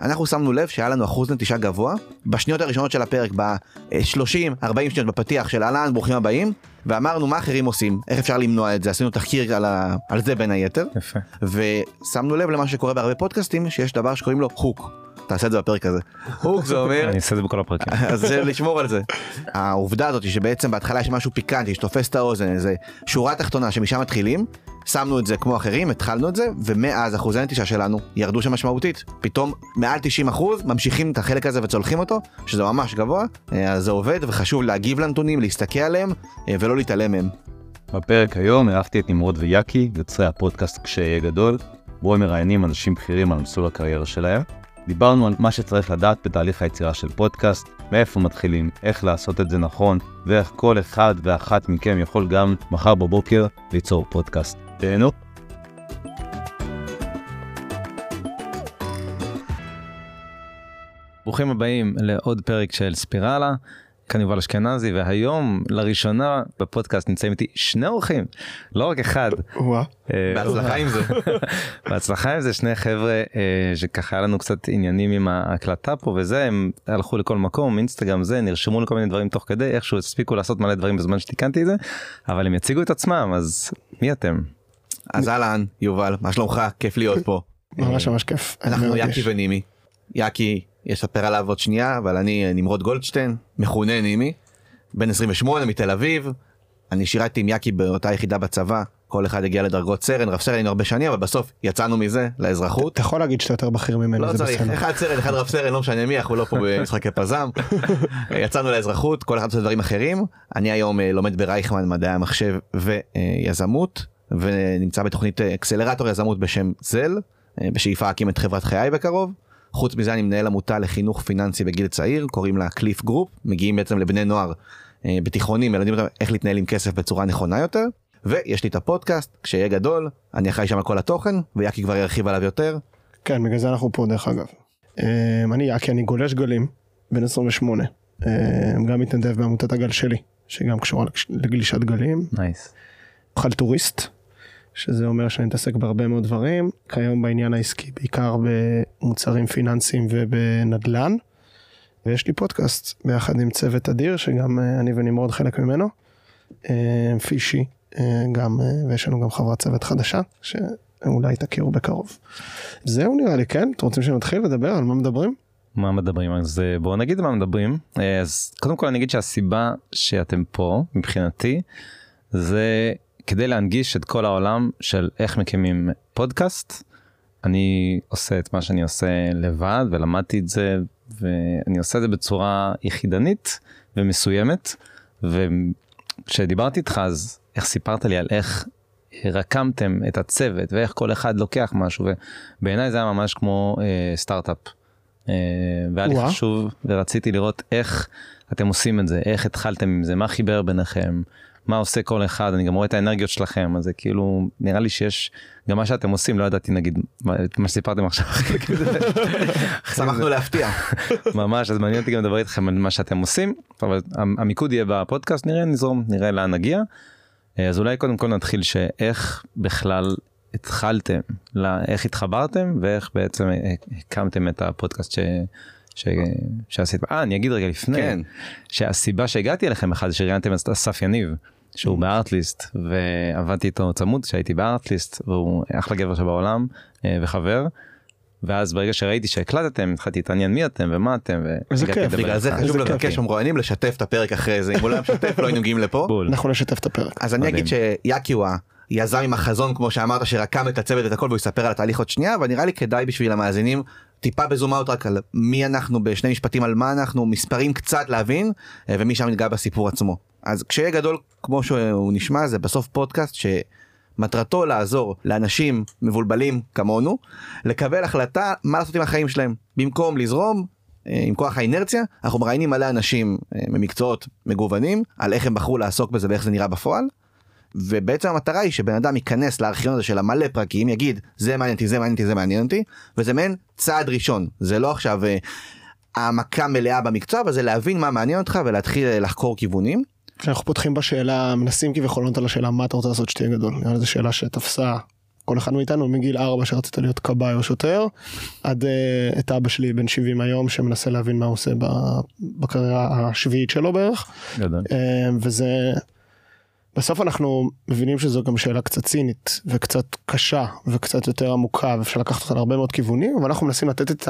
אנחנו שמנו לב שהיה לנו אחוז נטישה גבוה. בשניות הראשונות של הפרק ב-30-40 שניות בפתיח של אהלן ברוכים הבאים. ואמרנו מה אחרים עושים? איך אפשר למנוע את זה? עשינו תחקיר על, ה... על זה בין היתר. יפה. ושמנו לב למה שקורה בהרבה פודקאסטים שיש דבר שקוראים לו הוק. תעשה את זה בפרק הזה. הוק זה אומר אני אעשה את זה בכל הפרקים. אז זה לשמור על זה. העובדה הזאת שבעצם בהתחלה יש משהו פיקנטי שתופס את האוזן איזה שורה תחתונה שמשם מתחילים שמנו את זה כמו אחרים התחלנו את זה ומאז אחוזי הנטישה שלנו ירדו שם משמעותית פתאום מעל 90 אחוז ממשיכים את החלק הזה וצולחים אותו שזה ממש גבוה אה, אז זה עובד וחשוב להגיב לנתונים להסתכל עליהם אה, ולא להתעלם מהם. בפרק היום אירחתי את נמרוד ויאקי, יוצרי הפודקאסט כשיהיה גדול, בו הם מראיינים אנשים בכירים על מסלול הקריירה שלהם. דיברנו על מה שצריך לדעת בתהליך היצירה של פודקאסט, מאיפה מתחילים, איך לעשות את זה נכון, ואיך כל אחד ואחת מכם יכול גם מחר בבוקר ליצור פודקאסט. תהנו. ברוכים הבאים לעוד פרק של ספירלה. כאן יובל אשכנזי והיום לראשונה בפודקאסט נמצאים איתי שני אורחים לא רק אחד. אה, בהצלחה עם זה. בהצלחה עם זה שני חבר'ה אה, שככה היה לנו קצת עניינים עם ההקלטה פה וזה הם הלכו לכל מקום אינסטגרם זה נרשמו לכל מיני דברים תוך כדי איכשהו הספיקו לעשות מלא דברים בזמן שתיקנתי את זה אבל הם יציגו את עצמם אז מי אתם? אז אהלן יובל מה שלומך כיף להיות פה. ממש ממש כיף. אנחנו. יאקי ונימי. יאקי יספר עליו עוד שנייה אבל אני נמרוד גולדשטיין מכונה נימי בן 28 מתל אביב. אני שירתי עם יאקי באותה יחידה בצבא כל אחד הגיע לדרגות סרן רב סרן היינו הרבה שנים אבל בסוף יצאנו מזה לאזרחות. אתה יכול להגיד שאתה יותר בכיר ממני לא זה צריך בסדר. אחד סרן אחד רב סרן לא משנה מי אנחנו לא פה במשחקי פזם. יצאנו לאזרחות כל אחד עושה דברים אחרים אני היום אה, לומד ברייכמן מדעי המחשב ויזמות ונמצא בתוכנית אה, אקסלרטור יזמות בשם Zell אה, בשאיפה להקים את חברת חיי בקרוב. חוץ מזה אני מנהל עמותה לחינוך פיננסי בגיל צעיר קוראים לה Cliff Group מגיעים בעצם לבני נוער אה, בתיכונים מלמדים אותם איך להתנהל עם כסף בצורה נכונה יותר. ויש לי את הפודקאסט כשאהיה גדול אני אחראי שם על כל התוכן ויקי כבר ירחיב עליו יותר כן בגלל זה אנחנו פה דרך אגב. אמ, אני יקי אני גולש גלים בן 28. אמ, גם מתנדב בעמותת הגל שלי שגם קשורה לגלישת גלים. nice. חלטוריסט. שזה אומר שאני מתעסק בהרבה מאוד דברים כיום בעניין העסקי בעיקר במוצרים פיננסיים ובנדלן. ויש לי פודקאסט ביחד עם צוות אדיר שגם אה, אני ונמרוד חלק ממנו. אה, פישי אה, גם ויש לנו גם חברת צוות חדשה שאולי תכירו בקרוב. זהו נראה לי כן אתם רוצים שנתחיל לדבר על מה מדברים? מה מדברים אז בואו נגיד מה מדברים אז קודם כל אני אגיד שהסיבה שאתם פה מבחינתי זה כדי להנגיש את כל העולם של איך מקימים פודקאסט. אני עושה את מה שאני עושה לבד ולמדתי את זה ואני עושה את זה בצורה יחידנית ומסוימת וכשדיברתי איתך אז איך סיפרת לי על איך רקמתם את הצוות ואיך כל אחד לוקח משהו ובעיניי זה היה ממש כמו אה, סטארט-אפ. אה, והיה לי. חשוב ורציתי לראות איך אתם עושים את זה איך התחלתם עם זה מה חיבר ביניכם מה עושה כל אחד אני גם רואה את האנרגיות שלכם אז זה כאילו נראה לי שיש גם מה שאתם עושים לא ידעתי נגיד מה, שסיפרתם עכשיו. שמחנו להפתיע. ממש אז מעניין אותי גם לדבר איתכם על מה שאתם עושים אבל המ- המיקוד יהיה בפודקאסט נראה נזרום נראה לאן נגיע. אה, אז אולי קודם כל נתחיל שאיך בכלל התחלתם לא, איך התחברתם ואיך בעצם אה, הקמתם את הפודקאסט ש... ש... שעשיתם. אה אני אגיד רגע לפני כן. שהסיבה שהגעתי אליכם אחד זה שראיינתם את אסף יניב שהוא בארטליסט ועבדתי איתו צמוד כשהייתי בארטליסט והוא אחלה גבר שבעולם אה, וחבר. ואז ברגע שראיתי שהקלטתם התחלתי להתעניין מי אתם ומה אתם. איזה כיף. בגלל זה. חשוב לבקש מהמרואיינים לשתף את הפרק אחרי זה אם הוא לא היה משתף לא היינו מגיעים לפה. בול. אנחנו נשתף את הפרק. אז אני. אגיד שיאקי הוא היזם עם החזון כמו שאמרת שרקם את הצוות את הכל והוא יספר על התהליך עוד שנייה אבל נראה לי כדאי בשביל המאזינים טיפה בזום אאוט רק על מי אנחנו בשני משפטים על מה אנחנו מספרים קצת להבין אה, ומשם ניגע בסיפור עצמו. אז כשיהיה גדול כמו שהוא נשמע זה בסוף פודקאסט שמטרתו לעזור לאנשים מבולבלים כמונו לקבל החלטה מה לעשות עם החיים שלהם במקום לזרום אה, עם כוח האינרציה אנחנו מראיינים מלא אנשים אה, ממקצועות מגוונים על איך הם בחרו לעסוק בזה ואיך זה נראה בפועל. ובעצם המטרה היא שבן אדם ייכנס לארכיון הזה של המלא פרקים יגיד זה מעניין אותי זה מעניין אותי זה מעניין אותי וזה מעין צעד ראשון זה לא עכשיו אה, העמקה מלאה במקצוע אבל זה להבין מה מעניין אותך ולהתחיל אה, לחקור כיוונים. כשאנחנו פותחים בשאלה מנסים כביכול לענות על השאלה מה אתה רוצה לעשות שתהיה גדול נראה לי זו שאלה שתפסה כל אחד מאיתנו מגיל 4 שרצית להיות כבאי או שוטר, עד uh, את אבא שלי בן 70 היום שמנסה להבין מה הוא עושה בקריירה השביעית שלו בערך. גדול. Uh, וזה בסוף אנחנו מבינים שזו גם שאלה קצת צינית וקצת קשה וקצת יותר עמוקה ואפשר לקחת אותה להרבה מאוד כיוונים אבל אנחנו מנסים לתת את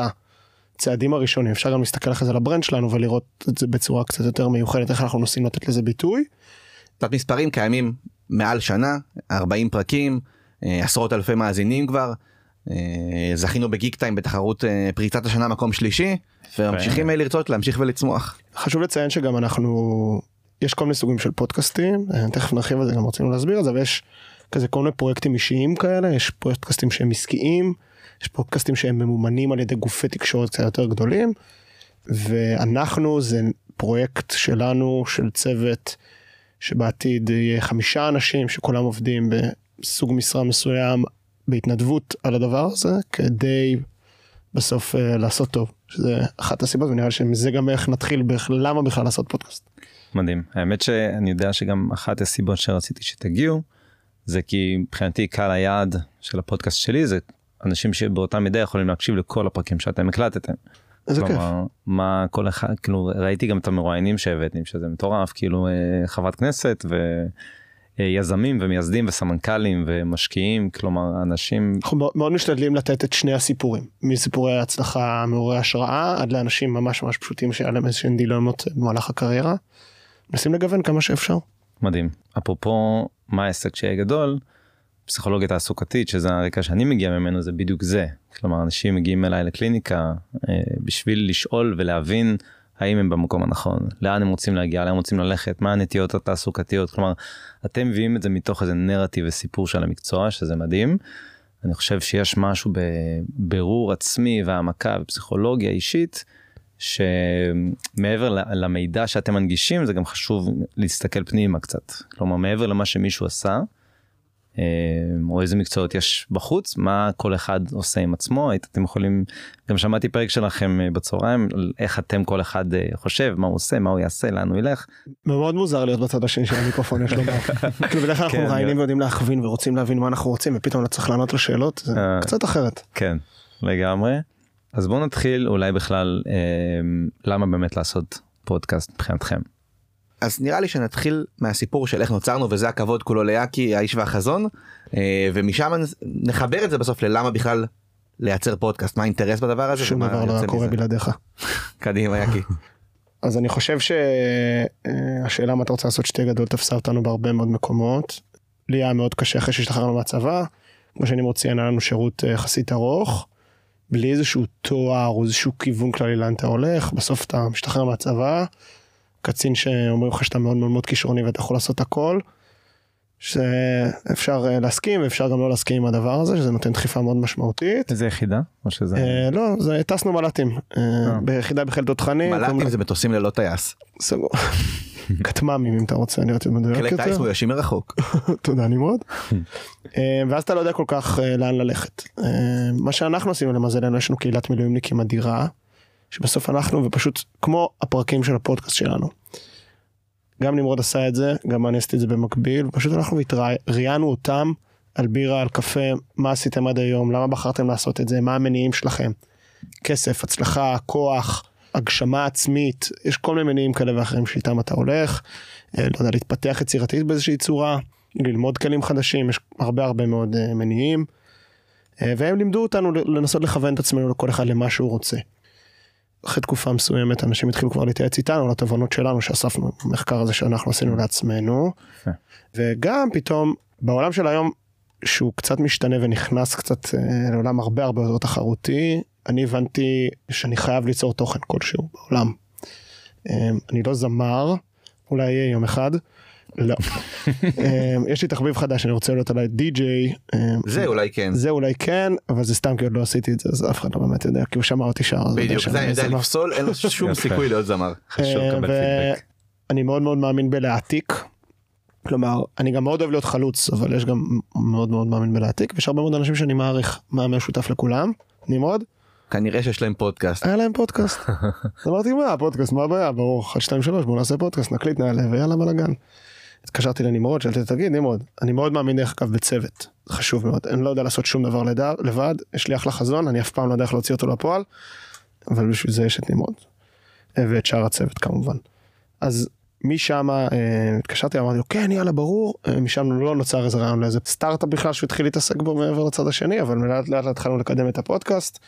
הצעדים הראשונים אפשר גם להסתכל אחרי זה על ה brand שלנו ולראות את זה בצורה קצת יותר מיוחדת איך אנחנו מנסים לתת לזה ביטוי. קצת מספרים קיימים מעל שנה 40 פרקים אה, עשרות אלפי מאזינים כבר. אה, זכינו בגיקטיים בתחרות אה, פריצת השנה מקום שלישי וממשיכים לרצות להמשיך ולצמוח. חשוב לציין שגם אנחנו יש כל מיני סוגים של פודקאסטים אה, תכף נרחיב על זה גם רצינו להסביר את זה ויש כזה כל מיני פרויקטים אישיים כאלה יש פודקאסטים שהם עסקיים יש פודקאסטים שהם ממומנים על ידי גופי תקשורת קצת יותר גדולים ואנחנו זה פרויקט שלנו של צוות שבעתיד יהיה חמישה אנשים שכולם עובדים בסוג משרה מסוים בהתנדבות על הדבר הזה כדי בסוף uh, לעשות טוב שזה אחת הסיבות ונראה לי שמזה גם איך נתחיל למה בכלל לעשות פודקאסט. מדהים. האמת שאני יודע שגם אחת הסיבות שרציתי שתגיעו, זה כי מבחינתי קהל היעד של הפודקאסט שלי זה אנשים שבאותה מידה יכולים להקשיב לכל הפרקים שאתם הקלטתם. איזה כיף. כלומר, מה כל אחד, כאילו ראיתי גם את המרואיינים שהבאתם שזה מטורף, כאילו אה, חברת כנסת ויזמים ומייסדים וסמנכ"לים ומשקיעים, כלומר אנשים, אנחנו מאוד- מאוד משתדלים לתת את שני הסיפורים מסיפורי הצלחה מעוררי השראה עד לאנשים ממש ממש פשוטים שהיה להם איזשהם דילמות במהלך הקריירה. מנסים לגוון כמה שאפשר. מדהים. אפרופו מה העסק שיהיה גדול, פסיכולוגיה תעסוקתית שזה הרקע שאני מגיע ממנו זה בדיוק זה. כלומר אנשים מגיעים אליי לקליניקה אה, בשביל לשאול ולהבין האם הם במקום הנכון, לאן הם רוצים להגיע, לאן הם רוצים ללכת, מה הנטיות התעסוקתיות, כלומר אתם מביאים את זה מתוך איזה נרטיב וסיפור של המקצוע שזה מדהים. אני חושב שיש משהו בבירור עצמי והעמקה ופסיכולוגיה אישית שמעבר למידע שאתם מנגישים זה גם חשוב להסתכל פנימה קצת כלומר מעבר למה שמישהו עשה אה, או איזה מקצועות יש בחוץ מה כל אחד עושה עם עצמו אתם יכולים גם שמעתי פרק שלכם אה, בצהריים על איך אתם כל אחד אה, חושב מה הוא עושה מה הוא יעשה לאן הוא ילך מאוד מוזר להיות בצד השני של המיקרופון יש לומר. כאילו בדרך כלל אנחנו כן, מראיינים אני- ויודעים להכווין ורוצים להבין מה אנחנו רוצים ופתאום אתה צריך לענות לשאלות זה. קצת אחרת. כן לגמרי אז בואו נתחיל אולי בכלל אה, למה באמת לעשות פודקאסט מבחינתכם. אז נראה לי שנתחיל מהסיפור של איך נוצרנו וזה הכבוד כולו ליאקי האיש והחזון אה, ומשם נחבר את זה בסוף ללמה בכלל לייצר פודקאסט מה האינטרס בדבר הזה שום דבר לא קורה. בלעדיך. קדימה יאקי. אז אני חושב שהשאלה מה אתה רוצה לעשות שתהיה גדול תפסה אותנו בהרבה מאוד מקומות. לי היה מאוד קשה אחרי שהשתחררנו מהצבא. כמו שאני ציין היה לנו שירות אה, יחסית ארוך. בלי איזשהו תואר או איזשהו כיוון כללי לאן אתה הולך בסוף אתה משתחרר מהצבא. קצין שאומרים לך שאתה מאוד מאוד מאוד כישרוני ואתה יכול לעשות הכל. שאפשר אה, להסכים ואפשר גם לא להסכים עם הדבר הזה שזה נותן דחיפה מאוד משמעותית. איזה יחידה? או שזה... אה, לא זה טסנו מל"טים אה, ביחידה בחיל תותחנים. מל"טים זה מטוסים ללא טייס. סגור. כטמ"מים אם אתה רוצה להיות מדויק כלי טיס יותר. מאוישים מרחוק. תודה נמרוד. אה, ואז אתה לא יודע כל כך אה, לאן ללכת. אה, מה שאנחנו עשינו למזלנו יש לנו קהילת מילואימניקים אדירה. שבסוף אנחנו ופשוט כמו הפרקים של הפודקאסט שלנו. גם נמרוד עשה את זה גם אני עשיתי את זה במקביל פשוט אנחנו ראיינו אותם על בירה על קפה מה עשיתם עד היום למה בחרתם לעשות את זה מה המניעים שלכם. כסף הצלחה כוח הגשמה עצמית יש כל מיני מניעים כאלה ואחרים שאיתם אתה הולך. אה, לא יודע להתפתח יצירתית באיזושהי צורה ללמוד כלים חדשים יש הרבה הרבה מאוד אה, מניעים. אה, והם לימדו אותנו לנסות לכוון את עצמנו לכל אחד למה שהוא רוצה. אחרי תקופה מסוימת אנשים התחילו כבר להתייעץ איתנו על התובנות שלנו שאספנו במחקר הזה שאנחנו עשינו לעצמנו. וגם פתאום בעולם של היום שהוא קצת משתנה ונכנס קצת לעולם הרבה הרבה יותר תחרותי אני הבנתי שאני חייב ליצור תוכן כלשהו בעולם. אה, אני לא זמר אולי יהיה יום אחד. לא. אה, יש לי תחביב חדש אני רוצה להיות עליי די.ג'יי. אה, זה אולי כן. זה אולי כן אבל זה סתם כי עוד לא עשיתי את זה אז אף אחד לא באמת יודע כי הוא שמע אותי שר. יודע בדיוק זה אני יודע זמר. לפסול אין לו שום. סיכוי להיות זמר. חשוב לקבל פידבק. אני מאוד מאוד מאמין בלהעתיק. כלומר אני גם מאוד אוהב להיות חלוץ אבל יש גם מאוד מאוד מאמין בלהעתיק ויש הרבה מאוד אנשים שאני מעריך מה המשותף לכולם. נמרוד כנראה שיש להם פודקאסט. היה להם פודקאסט. אמרתי מה הפודקאסט מה הבעיה ברור 1 2 3 בוא נעשה פודקאסט נקליט נעלה ויאללה בלאגן. התקשרתי לנמרוד, שאלתי, תגיד נמרוד, אני מאוד מאמין דרך אגב בצוות, חשוב מאוד, אני לא יודע לעשות שום דבר לדע, לבד, יש לי אחלה חזון, אני אף פעם לא יודע איך להוציא אותו לפועל, אבל בשביל זה יש את נמרוד. אה, ואת שאר הצוות כמובן. אז משם אה, התקשרתי, אמרתי לו, כן, יאללה, ברור, אה, משם לא נוצר איזה רעיון לאיזה סטארט-אפ בכלל שהוא התחיל להתעסק בו מעבר לצד השני, אבל לאט לאט התחלנו לקדם את הפודקאסט,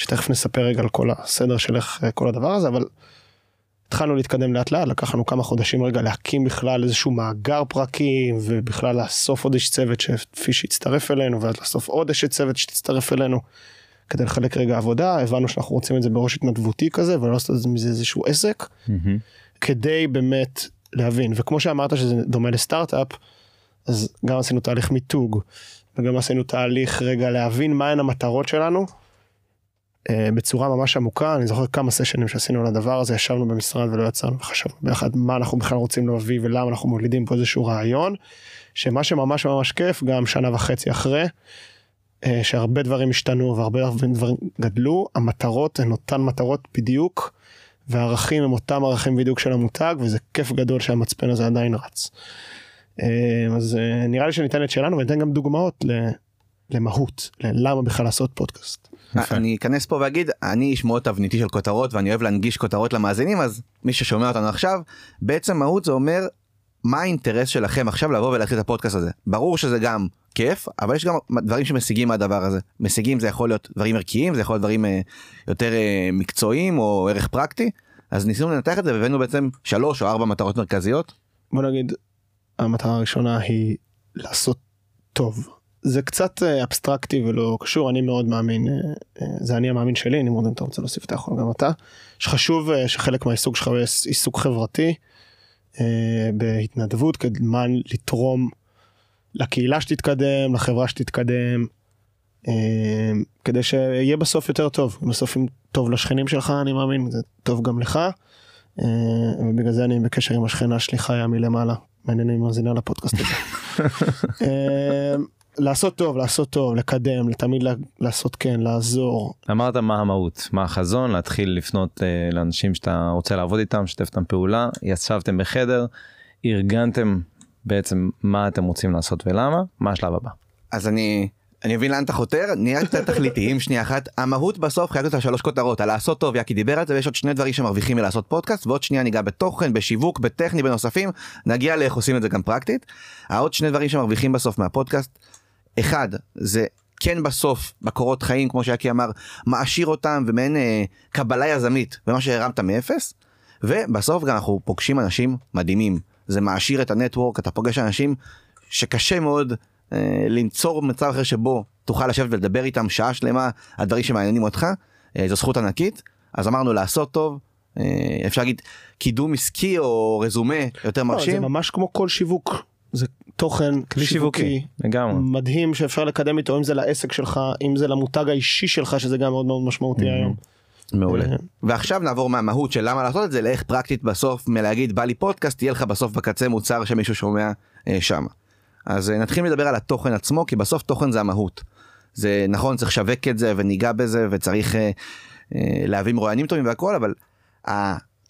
שתכף נספר רגע על כל הסדר של איך אה, כל הדבר הזה, אבל התחלנו להתקדם לאט לאט, לקח לנו כמה חודשים רגע להקים בכלל איזשהו מאגר פרקים, ובכלל לאסוף עוד איש צוות שפי שיצטרף אלינו, ואז לאסוף עוד איש צוות שתצטרף אלינו, כדי לחלק רגע עבודה, הבנו שאנחנו רוצים את זה בראש התנדבותי כזה, ולא לעשות מזה איזשהו עסק, כדי באמת להבין, וכמו שאמרת שזה דומה לסטארט-אפ, אז גם עשינו תהליך מיתוג, וגם עשינו תהליך רגע להבין מהן המטרות שלנו, בצורה ממש עמוקה, אני זוכר כמה סשנים שעשינו על הדבר הזה, ישבנו במשרד ולא יצאנו וחשבנו ביחד מה אנחנו בכלל רוצים להביא ולמה אנחנו מולידים פה איזשהו רעיון, שמה שממש ממש כיף, גם שנה וחצי אחרי, אה, שהרבה דברים השתנו והרבה דברים גדלו, המטרות הן אותן מטרות בדיוק, והערכים הם אותם ערכים בדיוק של המותג, וזה כיף גדול שהמצפן הזה עדיין רץ. אה, אז אה, נראה לי שניתן את שלנו וניתן גם דוגמאות למהות, ללמה בכלל לעשות פודקאסט. אני אכנס פה ואגיד אני איש מאוד תבניתי של כותרות ואני אוהב להנגיש כותרות למאזינים אז מי ששומע אותנו עכשיו בעצם מהות זה אומר מה האינטרס שלכם עכשיו לבוא ולהתחיל את הפודקאסט הזה? ברור שזה גם כיף אבל יש גם דברים שמשיגים מהדבר הזה. משיגים זה יכול להיות דברים ערכיים זה יכול להיות דברים אה, יותר אה, מקצועיים או ערך פרקטי אז ניסינו לנתח את זה והבאנו בעצם שלוש או ארבע מטרות מרכזיות. בוא נגיד, המטרה הראשונה היא לעשות טוב. זה קצת אה, אבסטרקטי ולא קשור, אני מאוד מאמין, אה, אה, זה אני המאמין שלי, נמרוד אם אתה רוצה להוסיף אתה יכול גם אתה, שחשוב שחלק מהעיסוק שלך יהיה עיסוק חברתי, בהתנדבות, כדמן לתרום לקהילה שתתקדם, לחברה שתתקדם, כדי שיהיה בסוף יותר טוב, בסוף אם טוב לשכנים שלך אני מאמין, זה טוב גם לך. ובגלל זה אני בקשר עם השכנה שלי חיה מלמעלה. מעניין אם היא מאזינה לפודקאסט הזה. לעשות טוב, לעשות טוב, לקדם, תמיד לעשות כן, לעזור. אמרת מה המהות, מה החזון, להתחיל לפנות אה, לאנשים שאתה רוצה לעבוד איתם, לשתף איתם פעולה, ישבתם בחדר, ארגנתם בעצם מה אתם רוצים לעשות ולמה, מה השלב הבא. אז אני אני מבין לאן אתה חותר נהיה קצת תכליתיים שנייה אחת המהות בסוף חייבת להיות על שלוש כותרות על לעשות טוב יאקי דיבר על זה ויש עוד שני דברים שמרוויחים מלעשות פודקאסט ועוד שנייה ניגע בתוכן בשיווק בטכני בנוספים נגיע לאיך עושים את זה גם פרקטית. העוד שני דברים שמרוויחים בסוף מהפודקאסט. אחד זה כן בסוף בקורות חיים כמו שיאקי אמר מעשיר אותם ומעין אה, קבלה יזמית במה שהרמת מאפס. ובסוף גם אנחנו פוגשים אנשים מדהימים זה מעשיר את הנטוורק אתה פוגש אנשים שקשה מאוד אה, ליצור מצב אחר שבו תוכל לשבת ולדבר איתם שעה שלמה על דברים שמעניינים אותך אה, זו זכות ענקית אז אמרנו לעשות טוב אה, אפשר להגיד קידום עסקי או רזומה יותר לא, זה מרשים ממש כמו כל שיווק. זה תוכן כלי שיווקי, לגמרי. מדהים שאפשר לקדם איתו אם זה לעסק שלך אם זה למותג האישי שלך שזה גם מאוד מאוד משמעותי היום. מעולה אה. ועכשיו נעבור מהמהות של למה לעשות את זה לאיך פרקטית בסוף מלהגיד בא לי פודקאסט יהיה לך בסוף בקצה מוצר שמישהו שומע אה, שם. אז אה, נתחיל לדבר על התוכן עצמו כי בסוף תוכן זה המהות. זה נכון צריך לשווק את זה וניגע בזה וצריך אה, אה, להביא מרואיינים טובים והכל אבל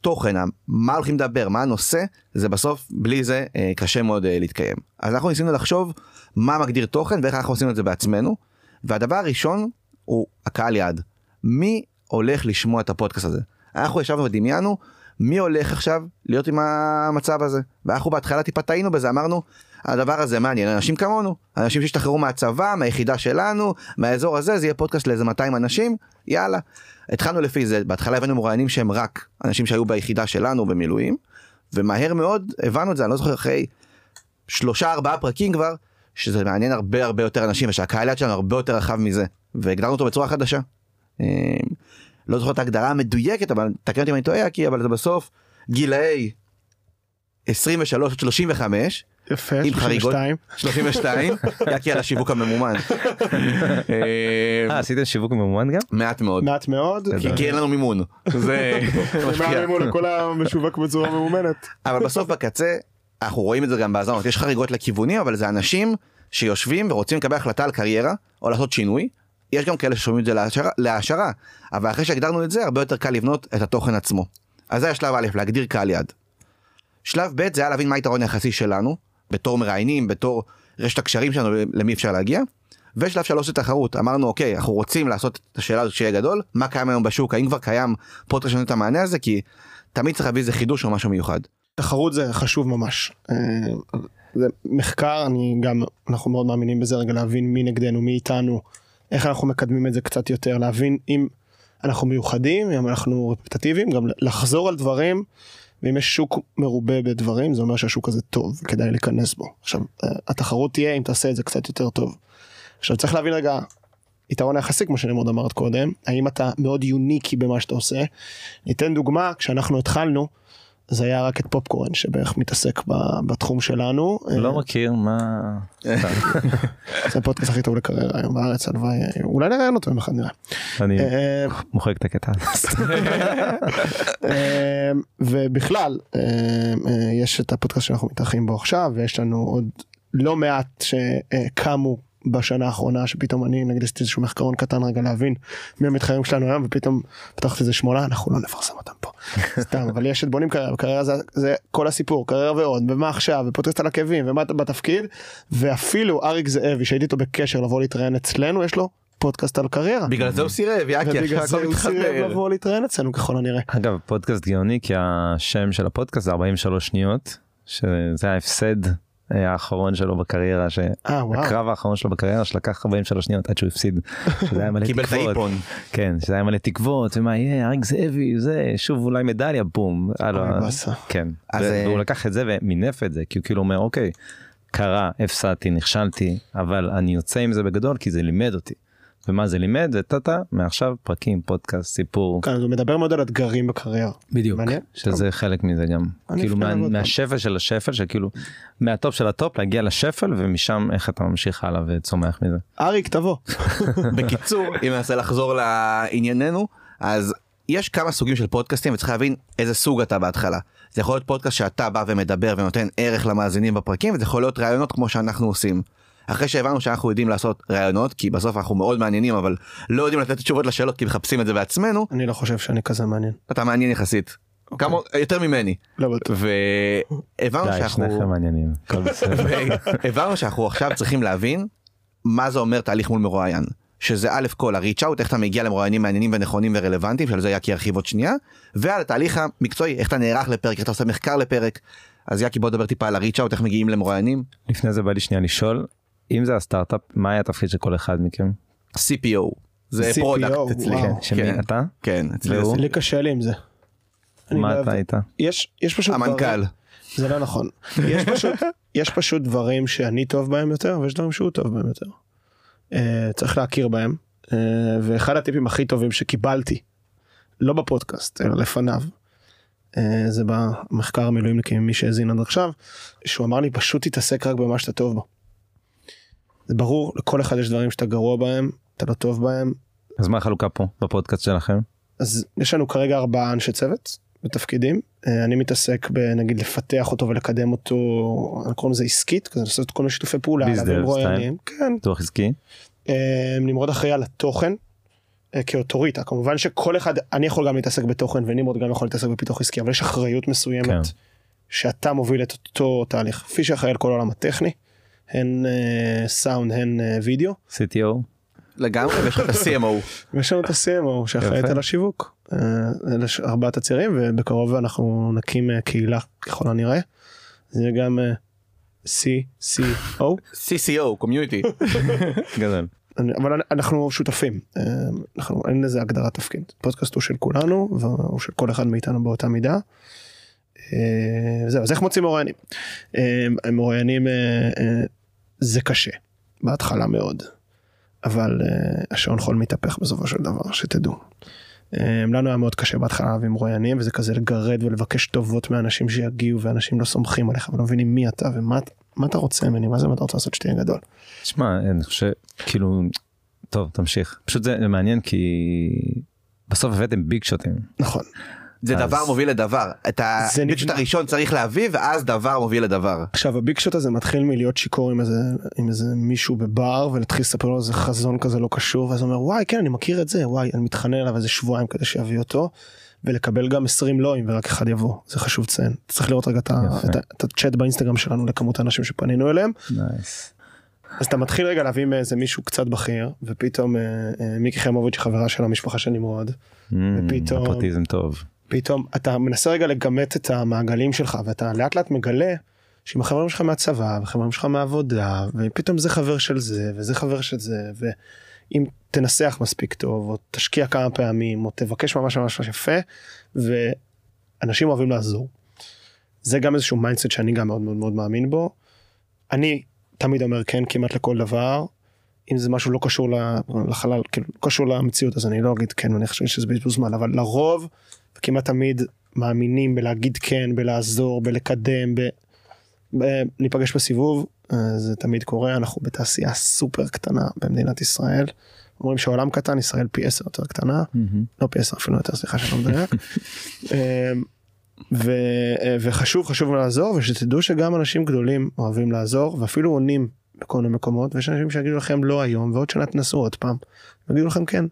התוכן מה הולכים לדבר מה הנושא זה בסוף בלי זה אה, קשה מאוד אה, להתקיים. אז אנחנו ניסינו לחשוב מה מגדיר תוכן ואיך אנחנו עושים את זה בעצמנו והדבר הראשון הוא הקהל יעד. מי הולך לשמוע את הפודקאסט הזה? אנחנו ישבנו ודמיינו מי הולך עכשיו להיות עם המצב הזה ואנחנו בהתחלה טיפה טעינו בזה אמרנו הדבר הזה מעניין אנשים כמונו אנשים שהשתחררו מהצבא מהיחידה שלנו מהאזור הזה זה יהיה פודקאסט לאיזה 200 אנשים יאללה. התחלנו לפי זה בהתחלה הבאנו מרואיינים שהם רק אנשים שהיו ביחידה שלנו במילואים ומהר מאוד הבנו את זה אני לא זוכר אחרי שלושה ארבעה פרקים כבר שזה מעניין הרבה הרבה יותר אנשים ושהקהל יד שלנו הרבה יותר רחב מזה והגדרנו אותו בצורה חדשה. אה, לא זוכר את ההגדרה המדויקת אבל תקן אותי אם אני טועה כי אבל זה בסוף גילאי 23 עד 35 יפה, עם חריגות. 32. 32 יאקי על השיווק הממומן. אה, אה, עשיתם שיווק ממומן גם? מעט מאוד מעט מאוד. כי אין לנו מימון זה משפיע. מאמינו לכל המשווק בצורה ממומנת. אבל בסוף בקצה אנחנו רואים את זה גם בהאזנות יש חריגות לכיוונים אבל זה אנשים שיושבים ורוצים לקבל החלטה על קריירה או לעשות שינוי. יש גם כאלה ששומעים את זה להעשרה, להעשרה אבל אחרי שהגדרנו את זה הרבה יותר קל לבנות את התוכן עצמו. אז זה השלב א' להגדיר קהל יעד. שלב ב' זה היה להבין מה היתרון היחסי שלנו, בתור מראיינים, בתור רשת הקשרים שלנו, למי אפשר להגיע. ושלב שלוש זה תחרות, אמרנו אוקיי, אנחנו רוצים לעשות את השאלה הזאת שיהיה גדול, מה קיים היום בשוק, האם כבר קיים פודקאסט שנותן את המענה הזה, כי תמיד צריך להביא איזה חידוש או משהו מיוחד. תחרות זה חשוב ממש. אה, זה מחקר, אני גם, אנחנו מאוד מאמינים בזה רגע להבין מי נגדנו, מי איתנו, איך אנחנו מקדמים את זה קצת יותר, להבין אם אנחנו מיוחדים, אם אנחנו רפטטיביים, גם לחזור על דברים, ואם יש שוק מרובה בדברים, זה אומר שהשוק הזה טוב, כדאי להיכנס בו. עכשיו, אה, התחרות תהיה אם תעשה את זה קצת יותר טוב. עכשיו צריך להבין רגע, יתרון היחסי כמו שנמרוד אמרת קודם, האם אתה מאוד יוניקי במה שאתה עושה. ניתן דוגמה, כשאנחנו התחלנו, זה היה רק את פופקורן שבערך מתעסק בתחום שלנו. לא מכיר מה... זה הפודקאסט הכי טוב לקריירה היום בארץ, הלוואי, אולי נראיין אותו יום אחד נראה. אני אה, מוחק את הקטע. אה, ובכלל אה, אה, יש את הפודקאסט שאנחנו מתארחים בו עכשיו ויש לנו עוד לא מעט שקמו בשנה האחרונה שפתאום אני נגיד עשיתי איזשהו מחקרון קטן רגע להבין מי המתחרים שלנו היום ופתאום פתחתי איזה שמונה אנחנו לא נפרסם אותם פה סתם אבל יש את בונים קריירה קריירה זה, זה כל הסיפור קריירה ועוד ומה עכשיו ופודקאסט על עקבים ומה בתפקיד ואפילו אריק זאבי שהייתי איתו בקשר לבוא להתראיין אצלנו יש לו פודקאסט על קריירה. בגלל זה הוא סירב, יאקי, ובגלל עכשיו זה הוא סירב. לבוא להתראיין אצלנו ככל הנראה. אגב פודקאסט גאוני כי השם של הפודקאסט זה 43 שניות שזה ההפסד האחרון שלו בקריירה אה וואו. שהקרב האחרון שלו בקריירה שלקח 43 שניות עד שהוא הפסיד. שזה היה מלא קיבל את תקוות. האיפון. כן שזה היה מלא תקוות ומה יהיה אריק זאבי זה שוב אולי מדליה בום. אה. כן. אה, והוא לקח את זה ומינף את זה כי הוא כאילו אומר אוקיי קרה הפסדתי נכשלתי אבל אני יוצא עם זה בגדול כי זה לימד אותי. ומה זה לימד וטאטה מעכשיו פרקים פודקאסט סיפור כאן, הוא מדבר מאוד על אתגרים בקריירה. בדיוק מעניין. שזה חלק מזה גם כאילו מה. מהשפל של השפל שכאילו מה top של ה top להגיע לשפל ומשם איך אתה ממשיך הלאה וצומח מזה. אריק תבוא. בקיצור, אם ננסה לחזור לענייננו, אז יש כמה סוגים של פודקאסטים וצריך להבין איזה סוג אתה בהתחלה. זה יכול להיות פודקאסט שאתה בא ומדבר ונותן ערך למאזינים בפרקים, וזה יכול להיות ראיונות כמו שאנחנו עושים. אחרי שהבנו שאנחנו יודעים לעשות ראיונות, כי בסוף אנחנו מאוד מעניינים, אבל לא יודעים לתת תשובות לשאלות כי מחפשים את זה בעצמנו, אני לא חושב שאני כזה מעניין. אתה מעניין יחסית. כמה, יותר ממני. לא בטוח. והבנו שאנחנו... מעניינים. הבנו שאנחנו עכשיו צריכים להבין מה זה אומר תהליך מול מרואיין. שזה א' כל הריץ' אאוט, איך אתה מגיע למרואיינים מעניינים ונכונים ורלוונטיים, שעל זה יאקי ירחיב עוד שנייה, ועל התהליך המקצועי, איך אתה נערך לפרק, איך אתה עושה מחקר לפרק. אז יאקי בוא נדבר טיפה על הריץ' אאוט, איך מגיעים למרואיינים. לפני זה בא לי שנייה לשאול אם זה הסטארט-אפ מה היה התפקיד של כל אחד מכם? CPO. זה CPO, product אצלי. וואו. שמי כן, אתה? כן, אצלי לי קשה לי עם זה. לא מה אוהב אתה. היית? יש יש פשוט המנכ"ל. דברים- זה לא נכון. יש פשוט יש פשוט דברים שאני טוב בהם יותר ויש דברים שהוא טוב בהם יותר. אה, צריך להכיר בהם אה, ואחד הטיפים הכי טובים שקיבלתי לא בפודקאסט אלא לפניו. אה, זה במחקר המילואימניקים מי שהאזין עד עכשיו שהוא אמר לי פשוט תתעסק רק במה שאתה טוב בו. זה ברור לכל אחד יש דברים שאתה גרוע בהם אתה לא טוב בהם אז מה החלוקה פה בפודקאסט שלכם? אז יש לנו כרגע ארבעה אנשי צוות בתפקידים אה, אני מתעסק בנגיד לפתח אותו ולקדם אותו אנחנו קוראים לזה עסקית כזה לעשות כל מיני שיתופי פעולה ביז להביא דב מרואיינים. כן פיתוח עסקי? אה, נמרוד אחראי על התוכן אה, כאוטוריטה כמובן שכל אחד אני יכול גם להתעסק בתוכן ונמרוד גם יכול להתעסק בפיתוח עסקי אבל יש אחריות מסוימת כן. שאתה מוביל את אותו תהליך כפי שאחראי על כל העולם הטכני הן אה, סאונד הן אה, וידאו CTO? לגמרי, ויש לך את ה-CMO. ויש לנו את ה-CMO שאחראית. על השיווק. אה, אלה ארבעת הצירים ובקרוב אנחנו נקים אה, קהילה ככל הנראה. זה גם אה, CCO CCO, קומיוניטי. גדול. אבל אנ- אנחנו שותפים אה, אנחנו אין לזה הגדרת תפקיד פודקאסט הוא של כולנו והוא של כל אחד מאיתנו באותה מידה. אה, זהו אז איך מוצאים מרואיינים? אה, מרואיינים אה, אה, זה קשה בהתחלה מאוד אבל אה, השעון חול מתהפך בסופו של דבר שתדעו. אה, לנו היה מאוד קשה בהתחלה להביא מרואיינים וזה כזה לגרד ולבקש טובות מאנשים שיגיעו ואנשים לא סומכים עליך ולא מבינים מי אתה ומה מה אתה רוצה ממני מה זה מה אתה רוצה לעשות שתהיה גדול. תשמע אני חושב כאילו טוב תמשיך פשוט זה מעניין כי בסוף הבאתם big shot ים נכון. זה אז- דבר מוביל לדבר. את ה big shot נבנה- הראשון צריך להביא, ואז דבר מוביל לדבר. עכשיו ה big shot הזה מתחיל מלהיות שיכור עם איזה עם איזה מישהו בבר ולהתחיל לספר לו איזה חזון כזה לא קשור ואז הוא אומר וואי כן אני מכיר את זה וואי אני מתחנן אליו איזה שבועיים כדי שיביא אותו. ולקבל גם 20 לאוים ורק אחד יבוא זה חשוב לציין צריך לראות רגע את יפה. את את הצ'אט באינסטגרם שלנו לכמות האנשים שפנינו אליהם nice. אז אתה מתחיל רגע להביא מאיזה מישהו קצת בכיר ופתאום אה, אה, מיקי חיימוביץ' חברה של המשפחה של נמרוד ופתאום- נפוטיזם טוב. פתאום אתה מנסה רגע לגמט את המעגלים שלך ואתה לאט לאט מגלה שעם החברים שלך מהצבא וחברים שלך מהעבודה ופתאום זה חבר של זה וזה חבר של זה ואם תנסח מספיק טוב או תשקיע כמה פעמים או תבקש ממש ממש יפה ואנשים אוהבים לעזור. זה גם איזשהו mindset שאני גם מאוד מאוד מאוד מאמין בו. אני תמיד אומר כן כמעט לכל דבר. אם זה משהו לא קשור לחלל כאילו לא קשור למציאות אז אני לא אגיד כן אני חושב שזה בזבוז זמן אבל לרוב כמעט תמיד מאמינים בלהגיד כן בלעזור בלקדם ב... ב... ניפגש בסיבוב אה, זה תמיד קורה אנחנו בתעשייה סופר קטנה במדינת ישראל. אומרים שהעולם קטן ישראל פי עשר יותר קטנה לא פי עשר אפילו יותר סליחה שאני לא מדייק. אה, ו, אה, וחשוב חשוב לעזור ושתדעו שגם אנשים גדולים אוהבים לעזור ואפילו עונים בכל מיני מקומות ויש אנשים שיגידו לכם לא היום ועוד שנה תנסו עוד פעם. יגידו לכם כן.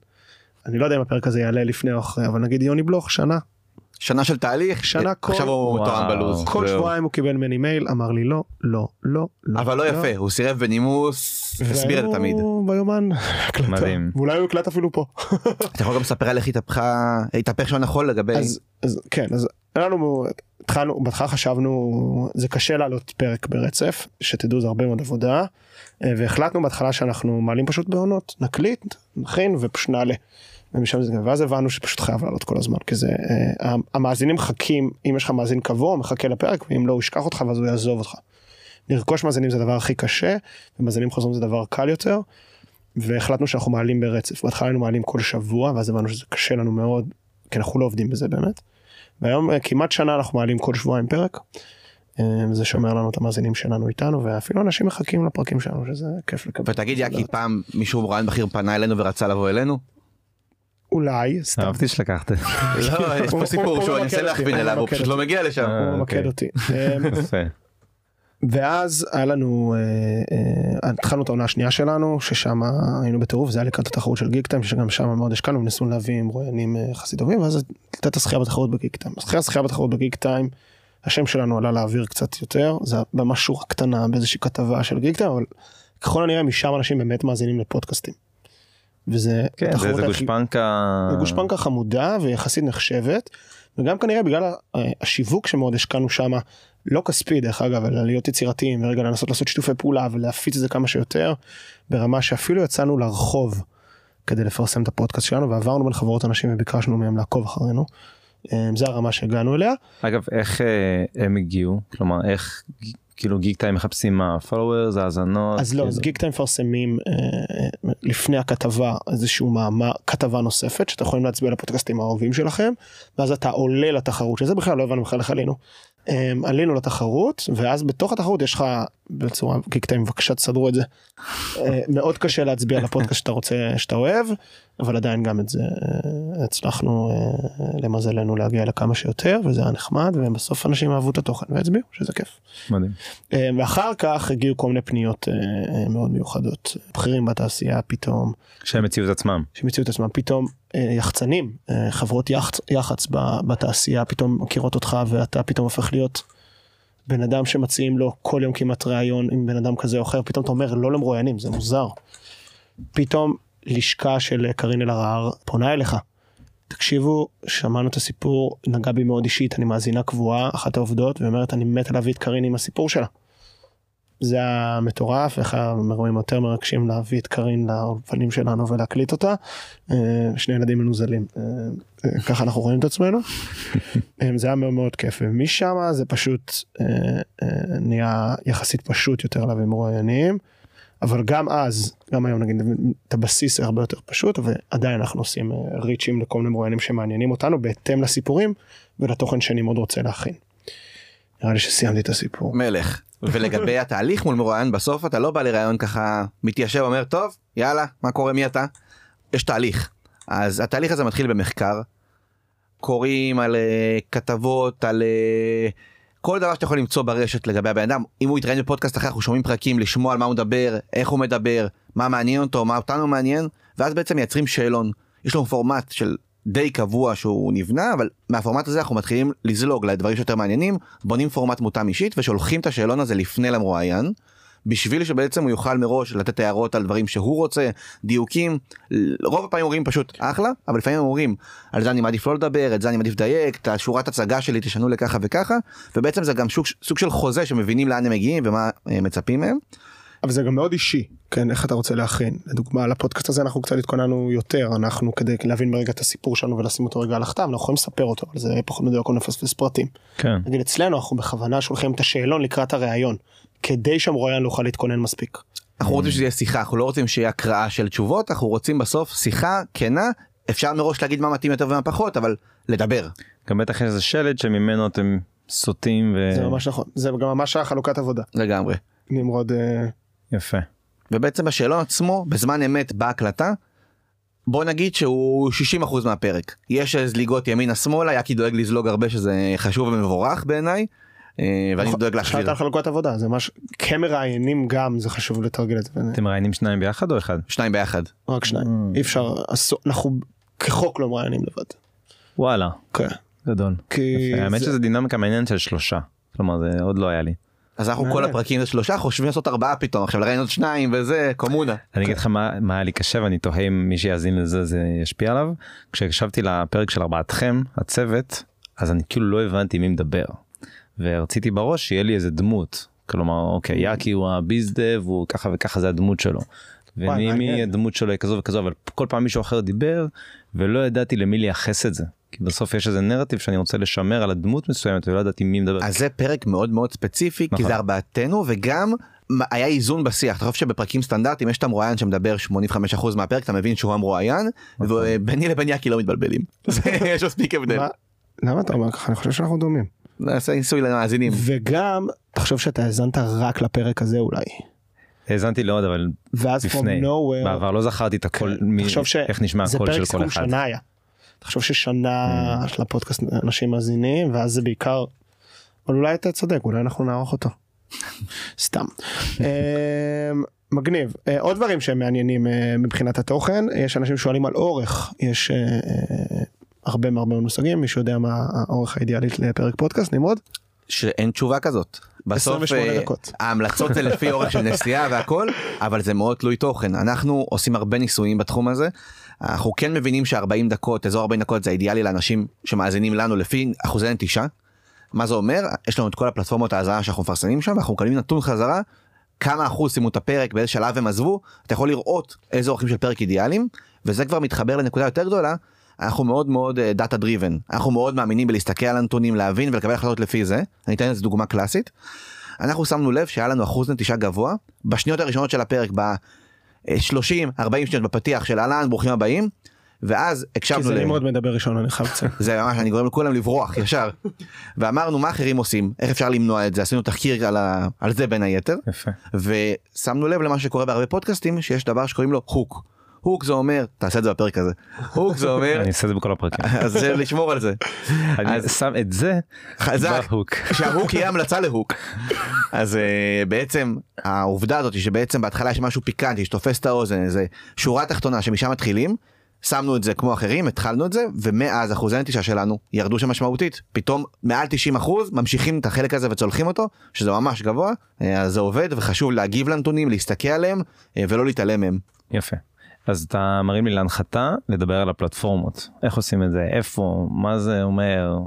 אני לא יודע אם הפרק הזה יעלה לפני או אחרי אבל נגיד יוני בלוך שנה שנה של תהליך שנה כל- עכשיו הוא. מתואם בלוז כל זהו. שבועיים הוא קיבל ממני מייל אמר לי לא לא לא לא אבל לא יפה הוא סירב בנימוס הסביר את זה תמיד והיום ביומן הקלטה. מדהים. ואולי הוא יקלט אפילו פה אתה יכול גם לספר על איך התהפכה התהפך שעון החול לגבי אז אז כן אז היה לנו התחלנו בהתחלה חשבנו זה קשה לעלות פרק ברצף שתדעו זה הרבה מאוד עבודה אה, והחלטנו בהתחלה שאנחנו מעלים פשוט בעונות נקליט נכין ופשוט נעלה. ומשם זה ואז הבנו שפשוט חייב לעלות כל הזמן כי זה אה, המאזינים מחכים אם יש לך מאזין קבוע הוא מחכה לפרק ואם לא הוא ישכח אותך ואז הוא יעזוב אותך. לרכוש מאזינים זה הדבר הכי קשה ומאזינים חוזרים זה דבר קל יותר. והחלטנו שאנחנו מעלים ברצף בהתחלה היינו מעלים כל שבוע ואז הבנו שזה קשה לנו מאוד כי אנחנו לא עובדים בזה באמת. והיום אה, כמעט שנה אנחנו מעלים כל שבועיים פרק. אה, זה שומר לנו את המאזינים שלנו איתנו ואפילו אנשים מחכים לפרקים שלנו שזה כיף לקבל. ותגיד יאקי פעם מישהו רעיון בכיר פנה אלינו ורצה לבוא אלינו אולי סתם. אהבתי שלקחת. לא יש פה סיפור הוא שהוא ממקד אנסה אותי, להכווין הוא אליו הוא פשוט לא. מגיע לשם. אה, הוא אוקיי. ממקד אותי. ואז היה לנו אה, אה, התחלנו את העונה השנייה שלנו ששם היינו בטירוף זה היה לקראת התחרות של גיק טיים שגם שם מאוד השקענו ניסינו להביא מרואיינים אה, יחסית טובים ואז הייתה את הזכייה בתחרות בגיק טיים. אז אחרי הזכייה בתחרות בגיק טיים השם שלנו עלה לאוויר קצת יותר זה ממש שורה קטנה באיזושהי כתבה של גיק טיים אבל ככל הנראה משם אנשים באמת מאזינים לפודקאסטים. וזה כן זה גושפנקה. זה גושפנקה חמודה ויחסית נחשבת וגם כנראה בגלל ה- השיווק שמאוד השקענו שם לא כספי דרך אגב אלא להיות יצירתיים ורגע לנסות לעשות שיתופי פעולה ולהפיץ את זה כמה שיותר ברמה שאפילו יצאנו לרחוב כדי לפרסם את הפודקאסט שלנו ועברנו בין חברות אנשים וביקשנו מהם לעקוב אחרינו. אה, זה הרמה שהגענו אליה אגב איך אה, הם הגיעו כלומר איך כאילו גיקטיים מחפשים מה followers האזנות. אז לא אז כאילו. גיקטיים מפרסמים אה, לפני הכתבה איזשהו מאמר כתבה נוספת שאתם יכולים להצביע לפודקאסטים האהובים שלכם ואז אתה עולה לתחרות שזה בכלל לא הבנו בכלל איך עלינו. אה, עלינו לתחרות ואז בתוך התחרות יש לך בצורה גיק טיים בבקשה תסדרו את זה. אה, מאוד קשה להצביע לפודקאסט שאתה רוצה שאתה אוהב אבל עדיין גם את זה אה, הצלחנו אה, למזלנו להגיע לכמה שיותר וזה היה נחמד ובסוף אנשים אהבו את התוכן והצביעו שזה כיף. מדהים. ואחר כך הגיעו כל מיני פניות מאוד מיוחדות בכירים בתעשייה פתאום שהם הציעו את עצמם. שהמציאו את עצמם פתאום יחצנים חברות יח"צ, יח"צ בתעשייה פתאום מכירות אותך ואתה פתאום הופך להיות בן אדם שמציעים לו כל יום כמעט ראיון עם בן אדם כזה או אחר פתאום אתה אומר לא למרואיינים זה מוזר. פתאום לשכה של קארין אלהרר פונה אליך. תקשיבו שמענו את הסיפור נגע בי מאוד אישית אני מאזינה קבועה אחת העובדות ואומרת אני מתה להביא את קארין עם הסיפור שלה. זה היה מטורף איך האירועים יותר מרגשים להביא את קארין לאולפנים שלנו ולהקליט אותה. אה, שני ילדים מנוזלים אה, אה, ככה אנחנו רואים את עצמנו. זה היה מאוד מאוד כיף ומשם זה פשוט נהיה יחסית פשוט יותר להביא מרואיינים. אבל גם אז גם היום נגיד את הבסיס הרבה יותר פשוט ועדיין אנחנו עושים ריצ'ים לכל מיני מרואיינים שמעניינים אותנו בהתאם לסיפורים ולתוכן שאני מאוד רוצה להכין. נראה לי שסיימתי את הסיפור. מלך. ולגבי התהליך מול מרואיין בסוף אתה לא בא לראיון ככה מתיישב אומר טוב יאללה מה קורה מי אתה. יש תהליך אז התהליך הזה מתחיל במחקר. קוראים על uh, כתבות על uh, כל דבר שאתה יכול למצוא ברשת לגבי הבן אדם אם הוא יתראיין בפודקאסט אחר אנחנו שומעים פרקים לשמוע על מה הוא מדבר איך הוא מדבר מה מעניין אותו מה אותנו מעניין ואז בעצם מייצרים שאלון יש לנו פורמט של די קבוע שהוא נבנה אבל מהפורמט הזה אנחנו מתחילים לזלוג לדברים שיותר מעניינים בונים פורמט מותאם אישית ושולחים את השאלון הזה לפני למרואיין. בשביל שבעצם הוא יוכל מראש לתת הערות על דברים שהוא רוצה דיוקים רוב הפעמים אומרים פשוט אחלה אבל לפעמים אומרים על זה אני מעדיף לא לדבר את זה אני מעדיף לדייק את השורת הצגה שלי תשנו לככה וככה ובעצם זה גם סוג, סוג של חוזה שמבינים לאן הם מגיעים ומה אה, מצפים מהם. אבל זה גם מאוד אישי, כן, איך אתה רוצה להכין. לדוגמה, לפודקאסט הזה אנחנו קצת התכוננו יותר, אנחנו כדי להבין ברגע את הסיפור שלנו ולשים אותו רגע על הכתב, אנחנו יכולים לספר אותו, אבל זה פחות מדויק נפספס פרטים. כן. נגיד אצלנו אנחנו בכוונה שולחים את השאלון לקראת הראיון, כדי שהמרואיין לא יוכל להתכונן מספיק. אנחנו רוצים שזה יהיה שיחה אנחנו לא רוצים שיהיה הקראה של תשובות אנחנו רוצים בסוף שיחה כנה אפשר מראש להגיד מה מתאים יותר ומה פחות אבל לדבר. גם בטח יש איזה שלד שממנו אתם סוטים ו... זה ממש נכון, זה גם ממש החלוקת עבודה. לגמרי. נמרוד, אה, יפה. ובעצם השאלון עצמו בזמן אמת בהקלטה. בוא נגיד שהוא 60% מהפרק יש זליגות ימינה שמאלה יאקי דואג לזלוג הרבה שזה חשוב ומבורך בעיניי. אה, ואני נכון, דואג להחזיר על חלוקת עבודה, זה ממש, כמראיינים גם זה חשוב לתרגל את זה, אתם מראיינים שניים ביחד או אחד? שניים ביחד. רק שניים, Mm. אי אפשר, אנחנו כחוק לא מראיינים לבד. וואלה. כן. גדול. האמת זה- שזה דינמיקה מעניינת של שלושה. כלומר זה עוד לא היה לי. אז אנחנו כל. הפרקים זה שלושה חושבים לעשות ארבעה פתאום עכשיו לראיין עוד שניים וזה קומונה. אני אגיד לך מה היה לי קשה ואני תוהה אם מי שיאזין לזה זה ישפיע עליו. כשהקשבתי לפרק של ארבעתכם הצוות אז אני כאילו לא הבנתי מי מדבר. ורציתי בראש שיהיה לי איזה דמות. כלומר אוקיי יאקי הוא הביזדב הוא ככה וככה זה הדמות שלו. מעניין. הדמות שלו היא כזו וכזו אבל כל פעם מישהו אחר דיבר ולא ידעתי למי לייחס את זה. כי בסוף יש איזה נרטיב שאני רוצה לשמר על הדמות מסוימת ולא ידעתי מי מדבר. אז זה פרק מאוד מאוד ספציפי כי נכון. זה ארבעתנו וגם היה איזון בשיח אתה חושב שבפרקים סטנדרטיים יש את המרואיין שמדבר 85% מהפרק אתה מבין שהוא המרואיין נכון. וביני לבין יאקי לא מתבלבלים. זה- יש מספיק הבדל. מה? למה אתה אומר ככה? אני חושב שאנחנו דומים. נעשה ניסוי למאזינים. וגם, תחשוב שאתה האזנת רק לפרק הזה אולי. האזנתי לעוד אבל ואז from לפני nowhere, בעבר לא זכרתי את כן, תחשוב ש- איך נשמע זה הקול פרק של כל סיכום אחד. שנה היה. תחשוב ששנה Mm. של הפודקאסט אנשים מאזינים ואז זה בעיקר, אבל אולי אתה צודק אולי אנחנו נערוך אותו. סתם. אמ, מגניב אה, עוד דברים שהם מעניינים אה, מבחינת התוכן יש אנשים שואלים על אורך יש אה, הרבה מהרבה מושגים מישהו יודע מה האורך האידיאלית לפרק פודקאסט נמרוד שאין תשובה כזאת. בסוף 28 דקות. ההמלצות זה לפי אורך של נסיעה והכל אבל זה מאוד תלוי תוכן אנחנו עושים הרבה ניסויים בתחום הזה. אנחנו כן מבינים ש40 דקות אזור 40 דקות זה אידיאלי לאנשים שמאזינים לנו לפי אחוזי נטישה. מה זה אומר יש לנו את כל הפלטפורמות ההאזנה שאנחנו מפרסמים שם ואנחנו מקבלים נתון חזרה כמה אחוז סיימו את הפרק באיזה שלב הם עזבו אתה יכול לראות איזה אורחים של פרק אידיאליים וזה כבר מתחבר לנקודה יותר גדולה. אנחנו מאוד מאוד data driven אנחנו מאוד מאמינים בלהסתכל על הנתונים להבין ולקבל החלטות לפי זה אני אתן לזה דוגמה קלאסית. אנחנו שמנו לב שהיה לנו אחוז נטישה גבוה בשניות הראשונות של הפרק ב-30 40 שניות בפתיח של אהלן ברוכים הבאים ואז כי הקשבנו זה להם. נמרוד מדבר ראשון אני חייב לציין. זה ממש אני גורם לכולם לברוח ישר ואמרנו מה אחרים עושים איך אפשר למנוע את זה עשינו תחקיר על, ה... על זה בין היתר יפה. ושמנו לב למה שקורה בהרבה פודקאסטים שיש דבר שקוראים לו הוק. הוק זה אומר תעשה את זה בפרק הזה הוק זה אומר אני אעשה את זה בכל הפרקים. אז זה לשמור על זה אני שם את זה חזק בהוק. שההוק יהיה המלצה להוק אז uh, בעצם העובדה הזאת שבעצם בהתחלה יש משהו פיקנטי שתופס את האוזן איזה שורה תחתונה שמשם מתחילים. שמנו את זה כמו אחרים התחלנו את זה ומאז אחוזי הנטישה שלנו ירדו שם משמעותית פתאום מעל 90 אחוז ממשיכים את החלק הזה וצולחים אותו שזה ממש גבוה אה, אז זה עובד וחשוב להגיב לנתונים להסתכל עליהם אה, ולא להתעלם מהם. יפה. אז אתה מרים לי להנחתה לדבר על הפלטפורמות. איך עושים את זה? איפה? מה זה אומר.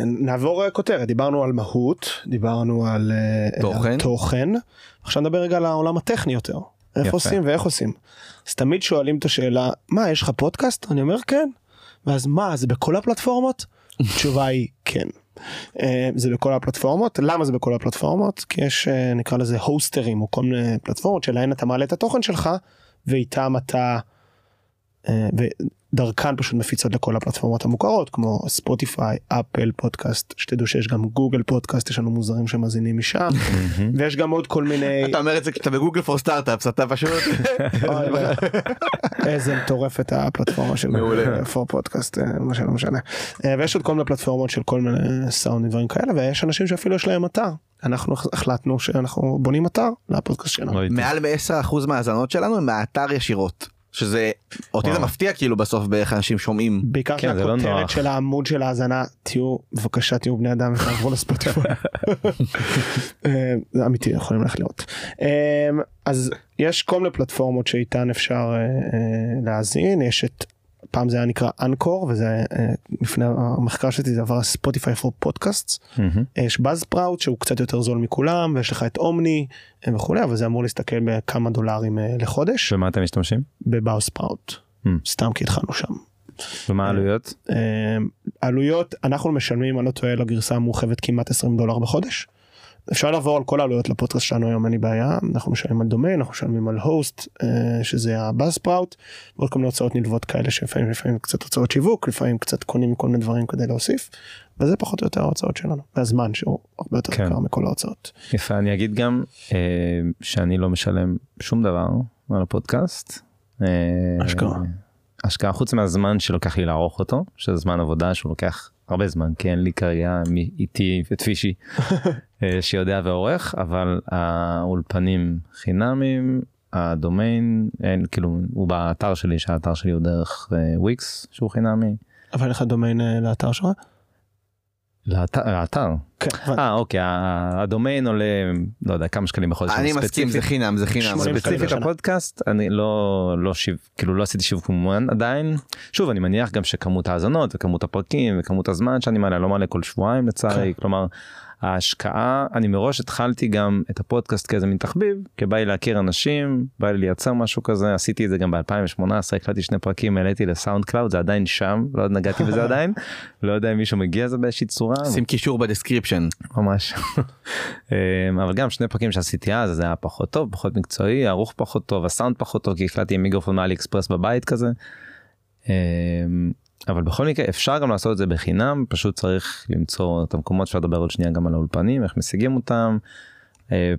נעבור אה, כותרת. דיברנו על מהות דיברנו על אה, תוכן. עכשיו נדבר רגע על העולם הטכני יותר. איך. עושים ואיך עושים. אז תמיד שואלים את השאלה מה יש לך פודקאסט? אני אומר כן. ואז מה זה בכל הפלטפורמות? התשובה היא כן. אה, זה בכל הפלטפורמות. למה זה בכל הפלטפורמות? כי יש אה, נקרא לזה הוסטרים או כל מיני פלטפורמות שלהן אתה מעלה את התוכן שלך ואיתם אתה ודרכן פשוט מפיצות לכל הפלטפורמות המוכרות כמו ספוטיפיי אפל פודקאסט שתדעו שיש גם גוגל פודקאסט יש לנו מוזרים שמאזינים משם ויש גם עוד כל מיני אתה אומר את זה כשאתה בגוגל פור סטארט-אפס אתה פשוט איזה מטורפת הפלטפורמה של. פור פודקאסט אה, מה שלא משנה אה, ויש עוד כל מיני פלטפורמות של כל מיני סאונד דברים כאלה ויש אנשים שאפילו יש להם אתר אנחנו החלטנו שאנחנו בונים אתר לפודקאסט שלנו. לא. מעל מ-10% מהאזנות שלנו הם מהאתר ישירות. שזה אותי זה. מפתיע כאילו בסוף באיך אנשים שומעים. בעיקר כן, זה לא. של העמוד של ההאזנה תהיו בבקשה תהיו בני אדם ותעברו לספוטיפיי. אה, זה אמיתי יכולים ללכת לראות. אה, אז יש כל מיני פלטפורמות שאיתן אפשר אה, להאזין יש את פעם זה היה נקרא אנקור וזה אה, לפני המחקר שלי זה עבר ספוטיפיי פור פודקאסט. יש באז פראוט שהוא קצת יותר זול מכולם ויש לך את אומני אה, וכולי אבל זה אמור להסתכל בכמה דולרים אה, לחודש ומה אתם משתמשים? בבאז פראוט Hmm. סתם כי התחלנו שם. ומה העלויות? עלויות אנחנו משלמים אני לא טועה לגרסה המורחבת כמעט 20 דולר בחודש. אפשר לעבור על כל העלויות לפודקאסט שלנו היום אין לי בעיה אנחנו משלמים על דומיין אנחנו משלמים על הוסט אה, שזה הבאז פראוט ועוד כל מיני הוצאות נלוות כאלה שלפעמים לפעמים קצת הוצאות שיווק לפעמים קצת קונים כל מיני דברים כדי להוסיף וזה פחות או יותר ההוצאות שלנו והזמן שהוא הרבה יותר כן. יקר מכל ההוצאות. יפה אני אגיד גם אה, שאני לא משלם שום דבר על הפודקאסט. אה, אשכרה. השקעה חוץ מהזמן שלוקח לי לערוך אותו שזה זמן עבודה שהוא לוקח הרבה זמן כי אין לי כרגע איתי את פישי אה, שיודע ועורך אבל האולפנים חינמים הדומיין אין כאילו הוא באתר שלי שהאתר שלי הוא דרך וויקס שהוא חינמי. אבל אין לך דומיין אה, לאתר שלך? לאתר, לאתר. כן. אה אוקיי ה- הדומיין עולה לא יודע כמה שקלים בחודש. אני מסכים זה חינם זה חינם. 80 זה שקלים בסדר. ספציפית. הפודקאסט אני לא לא שיו- כאילו לא עשיתי שיווק ממומן עדיין שוב אני מניח גם שכמות האזנות וכמות הפרקים וכמות הזמן שאני מעלה לא מעלה כל שבועיים לצערי כלומר ההשקעה אני מראש התחלתי גם את הפודקאסט כאיזה מין תחביב כי בא לי להכיר אנשים בא לי לייצר משהו כזה עשיתי את זה גם ב2018 הקלטתי שני פרקים העליתי ל SoundCloud זה עדיין שם לא נגעתי בזה עדיין לא יודע אם מישהו מגיע לזה באיזושהי צורה שים קישור ב description. ממש. אמ, אבל גם שני פרקים שעשיתי אז זה היה פחות טוב פחות מקצועי ערוך פחות טוב הסאונד פחות טוב כי הקלטתי עם מיקרופון מ AliExpress בבית כזה. אבל בכל מקרה אפשר גם לעשות את זה בחינם פשוט צריך למצוא את המקומות שאפשר לדבר עוד שנייה גם על האולפנים איך משיגים אותם. אה,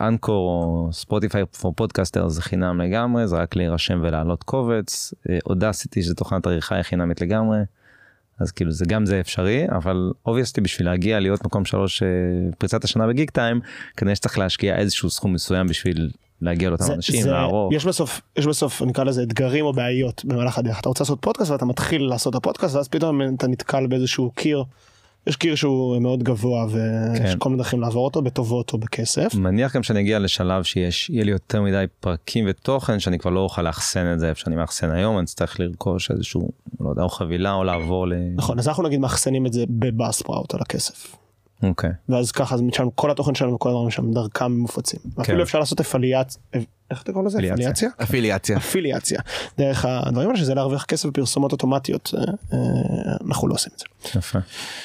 Anchor או Spotify for Podcasters זה חינם לגמרי זה רק להירשם ולהעלות קובץ Audacity שזה תוכנת עריכה היא חינמית לגמרי. אז כאילו זה גם זה אפשרי אבל אובייסטי בשביל להגיע להיות מקום שלוש אה, פריצת השנה בגיק טיים כנראה שצריך להשקיע איזשהו סכום מסוים בשביל להגיע לאותם אנשים זה- לערוך. יש בסוף יש בסוף נקרא לזה אתגרים או בעיות במהלך הדרך אתה רוצה לעשות פודקאסט ואתה מתחיל לעשות את הפודקאסט ואז פתאום אתה נתקל באיזשהו קיר. יש קיר שהוא מאוד גבוה ויש כן. כל מיני דרכים לעבור אותו בטובות או בכסף. מניח גם שאני אגיע לשלב שיש יהיה לי יותר מדי פרקים ותוכן שאני כבר לא אוכל לאחסן את זה איפה שאני מאחסן היום אני אצטרך לרכוש איזשהו לא יודע או חבילה או לעבור ל... נכון אז אנחנו נגיד מאחסנים את זה ב Buzzsprout על הכסף. אוקיי. ואז ככה אז משם כל התוכן שלנו וכל הדברים שם דרכם מופצים. ואפילו אפשר לעשות אפיליאציה. איך אתה קורא לזה? כן. אפליאציה? אפיליאציה. אפיליאציה. דרך הדברים האלה שזה להרוויח כסף בפרסומות אוטומטיות. אה, אה, אנחנו לא עושים את זה. יפה.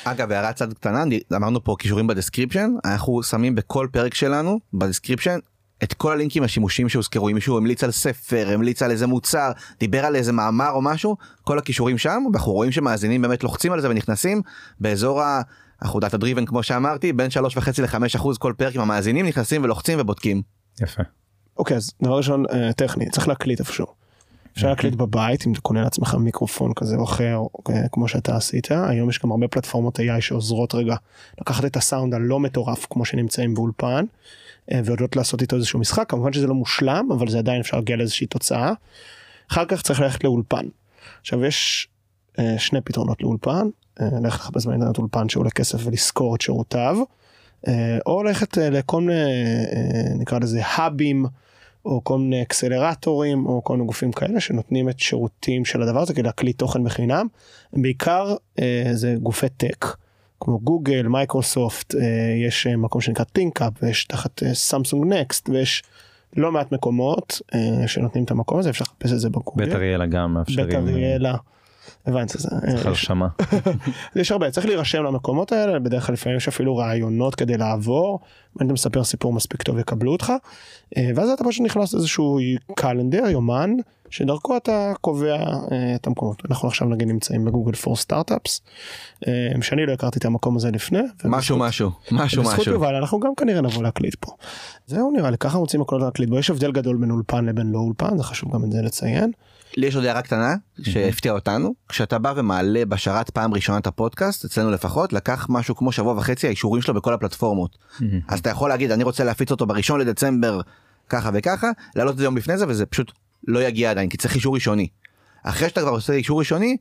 אגב הערת צד קטנה אמרנו פה קישורים ב description אנחנו שמים בכל פרק שלנו ב description את כל הלינקים השימושיים שהוזכרו אם מישהו המליץ על ספר המליץ על איזה מוצר דיבר על איזה מאמר או משהו כל הכישורים שם ואנחנו רואים שמאזינים באמת לוחצים על זה ונכנסים באזור ה... אנחנו data driven כמו שאמרתי בין שלוש וחצי לחמש אחוז כל פרק עם המאזינים נכנסים ולוחצים ובודקים. יפה. אוקיי אז דבר ראשון אה, טכני צריך להקליט איפשהו. אפשר להקליט בבית אם אתה קונה לעצמך מיקרופון כזה או אחר אה, כמו שאתה עשית היום יש גם הרבה פלטפורמות AI שעוזרות רגע לקחת את הסאונד הלא מטורף כמו שנמצאים באולפן ויודעות לעשות איתו איזשהו משחק כמובן שזה לא מושלם אבל זה עדיין אפשר להגיע לאיזושהי תוצאה. אחר כך צריך ללכת לאולפן. עכשיו יש אה, שני פתרונות לאולפן אה, ללכת לחפש באינטרנט אולפן שעולה כסף ולשכור את שירותיו אה, או ללכת אה, לכל מיני אה, נקרא לזה האבים. או כל מיני אקסלרטורים או כל מיני גופים כאלה שנותנים את שירותים של הדבר הזה כדי להקליט תוכן בחינם. בעיקר אה, זה גופי טק כמו גוגל מייקרוסופט אה, יש אה, מקום שנקרא טינקאפ ויש תחת אה, Samsung Next ויש לא מעט מקומות אה, שנותנים את המקום הזה אפשר לחפש את זה בגוגל. בית אריאלה גם מאפשרים. בית אריאלה. הבנתי זה. אה, צריך הרשמה. יש הרבה צריך להירשם למקומות האלה בדרך כלל לפעמים יש אפילו רעיונות כדי לעבור אם אתה מספר סיפור מספיק טוב יקבלו אותך אה, ואז אתה פשוט נכנס לאיזשהו קלנדר יומן שדרכו אתה קובע אה, את המקומות אנחנו עכשיו נגיד נמצאים ב Google for Startups אה, שאני לא הכרתי את המקום הזה לפני. משהו משהו משהו בזכות משהו. יובל אנחנו גם כנראה נבוא להקליט פה. זהו נראה לי ככה רוצים הכל להקליט בו יש הבדל גדול בין אולפן לבין לא אולפן זה חשוב גם את זה לציין. לי יש עוד הערה קטנה שהפתיעה אותנו כשאתה בא ומעלה בשרת פעם ראשונה את הפודקאסט אצלנו לפחות לקח משהו כמו שבוע וחצי האישורים שלו בכל הפלטפורמות אז אתה יכול להגיד אני רוצה להפיץ אותו בראשון לדצמבר ככה וככה להעלות את זה יום לפני זה וזה פשוט לא יגיע עדיין כי צריך אישור ראשוני. אחרי שאתה כבר עושה אישור ראשוני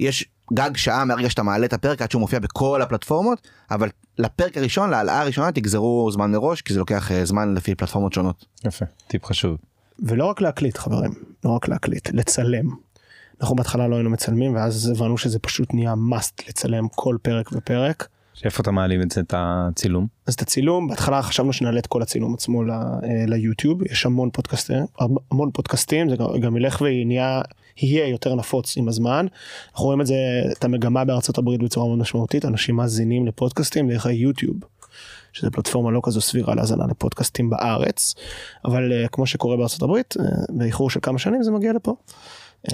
יש גג שעה מהרגע שאתה מעלה את הפרק עד שהוא מופיע בכל הפלטפורמות אבל לפרק הראשון להעלאה הראשונה תגזרו זמן מראש כי זה לוקח אה, זמן לפי פלטפורמות שונות. יפה, טיפ חשוב. ולא רק להקליט חברים, לא רק להקליט, לצלם. אנחנו בהתחלה לא היינו מצלמים ואז הבנו שזה פשוט נהיה must לצלם כל פרק ופרק. איפה אתה מעלים את זה, את הצילום? אז את הצילום בהתחלה חשבנו שנעלה את כל הצילום עצמו ל- אה, ליוטיוב יש המון פודקאסטים המון פודקאסטים זה גם- ילך ונהיה יהיה יותר נפוץ עם הזמן. אנחנו רואים את זה את המגמה בארצות הברית בצורה מאוד משמעותית אנשים מאזינים לפודקאסטים דרך היוטיוב. שזה פלטפורמה לא כזו סבירה להאזנה לפודקאסטים בארץ אבל אה, כמו שקורה בארצות הברית אה, באיחור של כמה שנים זה מגיע לפה.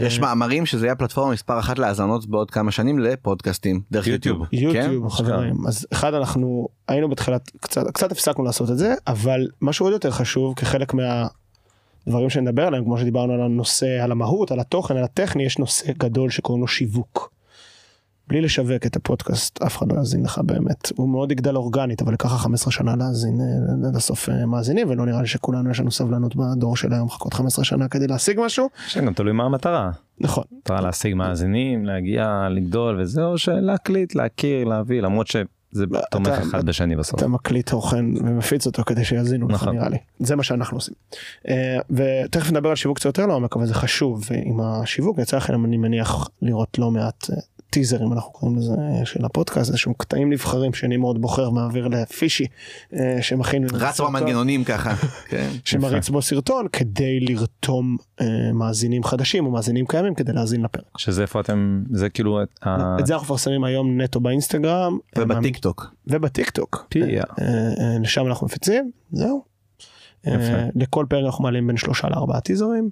יש מאמרים שזה יהיה הפלטפורמה מספר אחת להאזנות בעוד כמה שנים לפודקאסטים דרך יוטיוב. יוטיוב. כן? חברים אז אחד אנחנו היינו בתחילת קצת קצת הפסקנו לעשות את זה אבל משהו עוד יותר חשוב כחלק מהדברים שנדבר עליהם כמו שדיברנו על הנושא על המהות על התוכן על הטכני יש נושא גדול שקוראים לו שיווק. בלי לשווק את הפודקאסט אף אחד לא יאזין לך באמת הוא מאוד יגדל אורגנית אבל לקח 15 שנה להאזין אה, עד הסוף אה, מאזינים ולא נראה לי שכולנו יש לנו סבלנות בדור של היום לחכות 15 שנה כדי להשיג משהו שגם תלוי מה המטרה. נכון מטרה להשיג מאזינים, להגיע, לגדול וזה, או שלהקליט, להכיר, להביא, למרות שזה תומך אתה- אחד בשני בסוף. אתה מקליט תוכן ומפיץ אותו כדי שיאזינו לך נכון. נראה לי זה מה שאנחנו עושים. אה, ותכף נדבר על שיווק קצת יותר לעומק אבל זה חשוב ועם השיווק יצא לכם אני מניח לראות לא מעט אה, טיזרים אנחנו קוראים לזה אה, של הפודקאסט איזשהם קטעים נבחרים שאני מאוד בוחר מעביר לפישי אה, שמכין רץ במנגנונים ככה. כן. שמריץ בו סרטון כדי לרתום אה, מאזינים חדשים או מאזינים קיימים כדי להאזין לפרק. שזה איפה אתם, זה כאילו, את ה- את זה אנחנו מפרסמים היום נטו באינסטגרם ובטיק טוק. ובטיק טוק. לשם אנחנו מפיצים זהו. לכל פרק אנחנו מעלים בין שלושה לארבעה טיזרים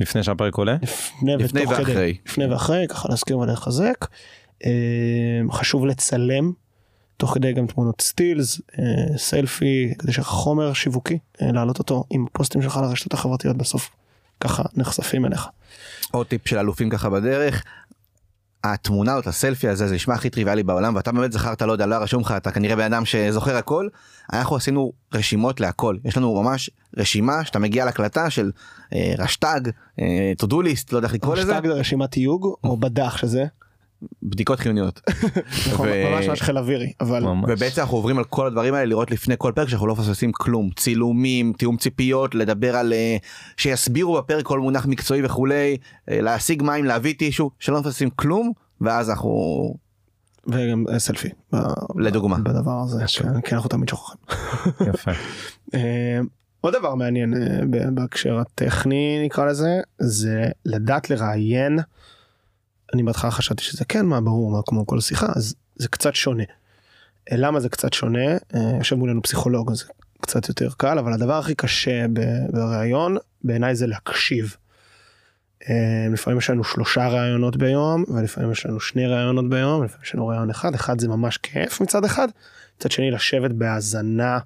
לפני שהפרק עולה? לפני לפני ותוך כדי ואחרי. לפני ואחרי ככה להזכיר ולחזק. אה, חשוב לצלם תוך כדי גם תמונות סטילס אה, סלפי כדי שיהיה לך חומר שיווקי אה, להעלות אותו עם הפוסטים שלך לרשתות החברתיות בסוף ככה נחשפים אליך. עוד טיפ של אלופים ככה בדרך. התמונה או את הסלפי הזה זה נשמע הכי טריוויאלי בעולם ואתה באמת זכרת לא יודע לא רשום לך אתה כנראה בן אדם שזוכר הכל. אנחנו עשינו רשימות להכל. יש לנו ממש רשימה שאתה מגיע להקלטה של אה, רשטג אה, to do list לא יודע איך לקרוא לזה. השטג זה רשימת תיוג או בדח שזה בדיקות חיוניות נכון, ממש ממש חיל אווירי אבל. ובעצם אנחנו עוברים על כל הדברים האלה לראות לפני כל פרק שאנחנו לא מפספסים כלום צילומים תיאום ציפיות לדבר על אה, שיסבירו בפרק כל מונח מקצועי וכולי אה, להשיג מים להביא טישו שלא מפספסים כלום ואז אנחנו וגם אה, סלפי לדוגמה. בדבר הזה. כן, כי אנחנו תמיד שוכחים. יפה. עוד דבר מעניין בהקשר הטכני נקרא לזה זה לדעת לראיין. אני בהתחלה חשבתי שזה כן מה ברור מה כמו כל שיחה אז זה קצת שונה. אה, למה זה קצת שונה אה, יושב מולנו פסיכולוג אז קצת יותר קל אבל הדבר הכי קשה ב- בראיון בעיניי זה להקשיב. אה, לפעמים יש לנו שלושה ראיונות ביום ולפעמים יש לנו שני ראיונות ביום ולפעמים יש לנו ראיון אחד אחד זה ממש כיף מצד אחד מצד שני לשבת בהאזנה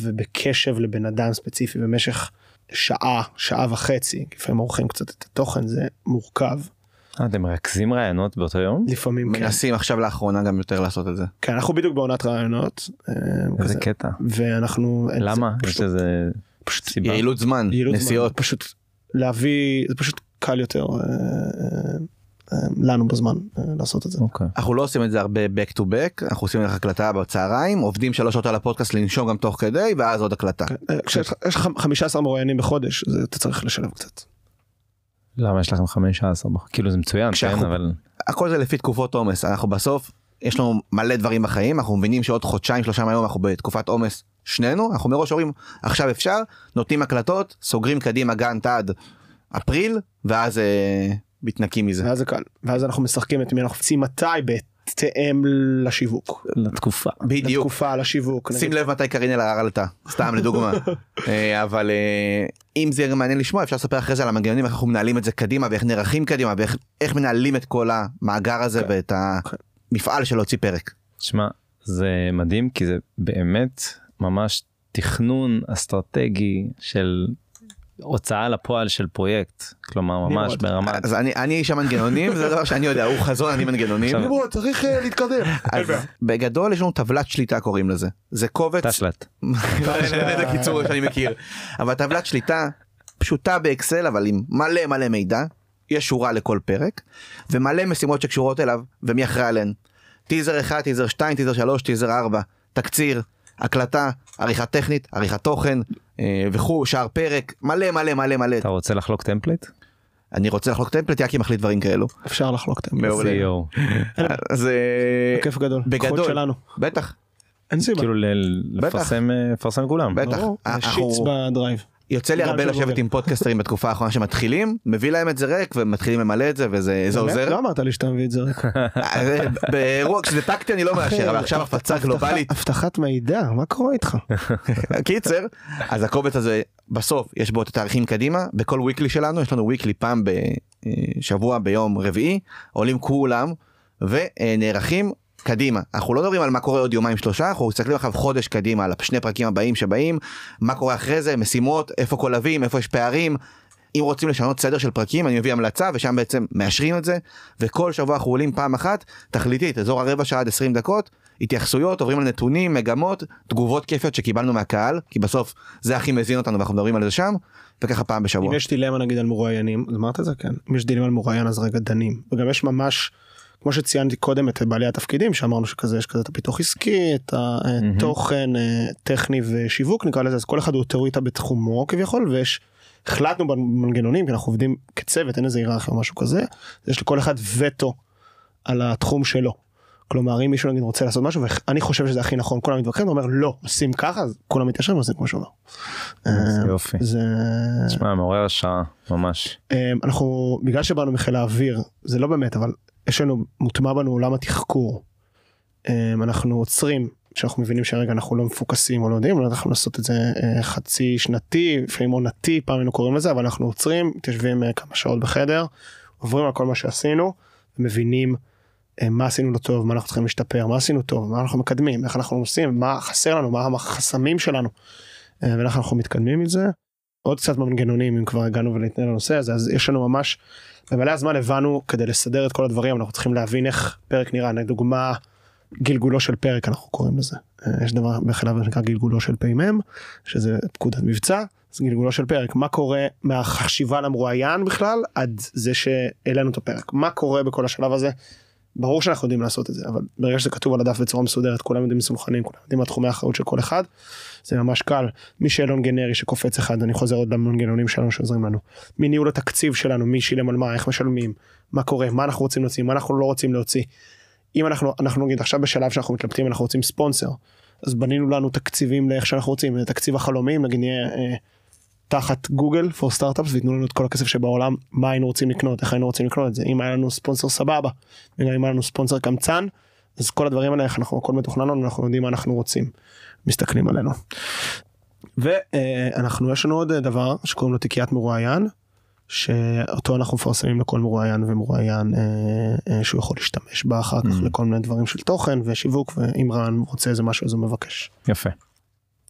ובקשב לבן אדם ספציפי במשך שעה שעה וחצי לפעמים עורכים קצת את התוכן זה מורכב אתם מרכזים רעיונות באותו יום? לפעמים כן. מנסים עכשיו לאחרונה גם יותר לעשות את זה. כן אנחנו בדיוק בעונת רעיונות אה, איזה. קטע. ואנחנו למה? יש פשוט סיבה? יעילות זמן נסיעות פשוט להביא זה פשוט קל יותר אה, אה, אה, לנו בזמן אה, לעשות את זה. אוקיי. אנחנו לא עושים את זה הרבה back to back אנחנו עושים לך הקלטה בצהריים עובדים שלוש שעות על הפודקאסט לנשום גם תוך כדי ואז עוד הקלטה. כן, אה, כשיש לך- יש לך 15 מרואיינים בחודש זה אתה צריך לשלב קצת. למה יש לכם 15? כאילו זה מצוין, כן, כשאנחנו- אבל הכל זה לפי תקופות עומס אנחנו בסוף יש לנו מלא דברים בחיים אנחנו מבינים שעוד חודשיים שלושה מהיום אנחנו בתקופת עומס שנינו אנחנו מראש אומרים עכשיו אפשר נותנים הקלטות סוגרים קדימה גאנט עד אפריל ואז אה, מתנקים מזה. ואז זה קל ואז אנחנו משחקים את מי אנחנו מציעים מתי בהתאם לשיווק. לתקופה. בדיוק. לתקופה לשיווק. שים. לב מתי קרין אלהרר עלתה סתם לדוגמה אה, אבל אה, אם זה מעניין לשמוע אפשר לספר אחרי זה על המנגנונים איך אנחנו מנהלים את זה קדימה ואיך נערכים קדימה ואיך איך מנהלים את כל המאגר הזה ואת המפעל של להוציא פרק. שמע, זה מדהים כי זה באמת ממש תכנון אסטרטגי של הוצאה לפועל של פרויקט. כלומר ממש. ברמה... אז אני אני איש המנגנונים זה דבר שאני יודע הוא חזון אני מנגנונים. צריך אה, להתקדם. אז בגדול יש לנו טבלת שליטה קוראים לזה זה קובץ תשל"ט. לא, את הקיצור שאני מכיר אבל טבלת שליטה פשוטה באקסל אבל עם מלא מלא מידע, יש שורה לכל פרק, ומלא משימות שקשורות אליו, ומי אחראי עליהן. טיזר 1, טיזר 2, טיזר 3, טיזר 4, תקציר, הקלטה, עריכה טכנית, עריכת תוכן, וכו', שער פרק, מלא מלא מלא מלא. אתה רוצה לחלוק template? אני רוצה לחלוק template, יקי מחליט דברים כאלו. אפשר לחלוק. CEO. אז אה, כיף גדול. בגדול. שלנו. בטח, אין סיבה. כאילו לפרסם אה, לפרסם כולם. בטח. Sheets ב Drive. יוצא לי הרבה לשבת. עם פודקאסטרים בתקופה האחרונה שמתחילים, מביא להם את זה ריק ומתחילים למלא את זה וזה זה? עוזר. לא אמרת לי שאתה מביא את זה רק. אה, באירוע כשזה טקטי אני לא מאשר אבל עכשיו הפצה גלובלית אבטחת מידע, מה קורה איתך? קיצר אז הקובץ הזה בסוף יש בו את התאריכים קדימה בכל וויקלי שלנו יש לנו וויקלי פעם בשבוע ביום רביעי עולים כולם ונערכים קדימה אנחנו לא מדברים על מה קורה עוד יומיים שלושה אנחנו מסתכלים עכשיו חודש קדימה על שני פרקים הבאים שבאים מה קורה אחרי זה משימות איפה קולבים איפה יש פערים. אם רוצים לשנות סדר של פרקים אני מביא המלצה ושם בעצם מאשרים את זה וכל שבוע אנחנו עולים פעם אחת תכליתית אזור הרבע שעה עד 20 דקות התייחסויות עוברים על נתונים מגמות תגובות כיפיות שקיבלנו מהקהל כי בסוף זה הכי מזין אותנו ואנחנו מדברים על זה שם וככה פעם בשבוע. אם יש דילמה נגיד על מרואיינים, אמרת את זה כן, אם יש דילמה על מרואיין אז רגע דנים, וגם יש ממש, כמו שציינתי קודם את בעלי התפקידים שאמרנו שכזה יש כזה את הפיתוח עסקי, את התוכן אה, טכני ושיווק נקרא לזה, אז כל אחד הוא אוטוריטה בתחומו כביכול, ויש, החלטנו במנגנונים, כי אנחנו עובדים כצוות, אין איזה היררכיה או משהו כזה, יש לכל אחד וטו על התחום שלו. כלומר אם מישהו נגיד רוצה לעשות משהו ואני חושב שזה הכי נכון כולם מתווכחים אומר לא עושים ככה אז כולם מתיישרים ועושים כמו שהוא. איזה אה, יופי. זה תשמע מעורר השראה ממש. אה, אנחנו בגלל שבאנו מחיל האוויר זה לא באמת אבל יש לנו מוטמע בנו עולם התחקור. אה, אנחנו עוצרים שאנחנו מבינים שהרגע אנחנו לא מפוקסים או לא יודעים אנחנו לעשות את זה חצי שנתי לפעמים עונתי פעם היינו קוראים לזה אבל אנחנו עוצרים מתיישבים כמה שעות בחדר עוברים על כל מה שעשינו ומבינים אה, מה עשינו לא טוב מה אנחנו צריכים להשתפר מה עשינו טוב מה אנחנו מקדמים איך אנחנו עושים מה חסר לנו מה החסמים שלנו אה, ואיך אנחנו מתקדמים עם זה. עוד קצת במנגנונים אם כבר הגענו ולהתנהל לנושא הזה אז יש לנו ממש במלא הזמן הבנו כדי לסדר את כל הדברים אנחנו צריכים להבין איך פרק נראה לדוגמה גלגולו של פרק אנחנו קוראים לזה אה, יש דבר האוויר שנקרא גלגולו של פ"מ שזה פקודת מבצע אז גלגולו של פרק מה קורה מהחשיבה למרואיין בכלל עד זה שהעלינו את הפרק מה קורה בכל השלב הזה. ברור שאנחנו יודעים לעשות את זה אבל ברגע שזה כתוב על הדף בצורה מסודרת כולם יודעים מסונכנים כולם יודעים מה תחומי האחריות של כל אחד זה ממש קל משאלון גנרי שקופץ אחד אני חוזר עוד למנגנונים שלנו שעוזרים לנו מניהול התקציב שלנו מי שילם על מה איך משלמים מה קורה מה אנחנו רוצים להוציא מה אנחנו לא רוצים להוציא. אם אנחנו אנחנו נגיד עכשיו בשלב שאנחנו מתלבטים אנחנו רוצים ספונסר אז בנינו לנו תקציבים לאיך שאנחנו רוצים תקציב החלומים נגיד נהיה אה, תחת גוגל for startups וייתנו לנו את כל הכסף שבעולם מה היינו רוצים לקנות איך היינו רוצים לקנות את זה אם היה לנו ספונסר סבבה וגם אם היה לנו ספונסר קמצן אז כל הדברים האלה איך אנחנו הכל מתוכנן לנו אנחנו יודעים מה אנחנו רוצים מסתכלים עלינו. ואנחנו יש לנו עוד דבר שקוראים לו תיקיית מרואיין שאותו אנחנו מפרסמים לכל מרואיין ומרואיין אה, אה, שהוא יכול להשתמש בה אחר כך Mm. לכל מיני דברים של תוכן ושיווק ואם רן רוצה איזה משהו אז הוא מבקש. יפה.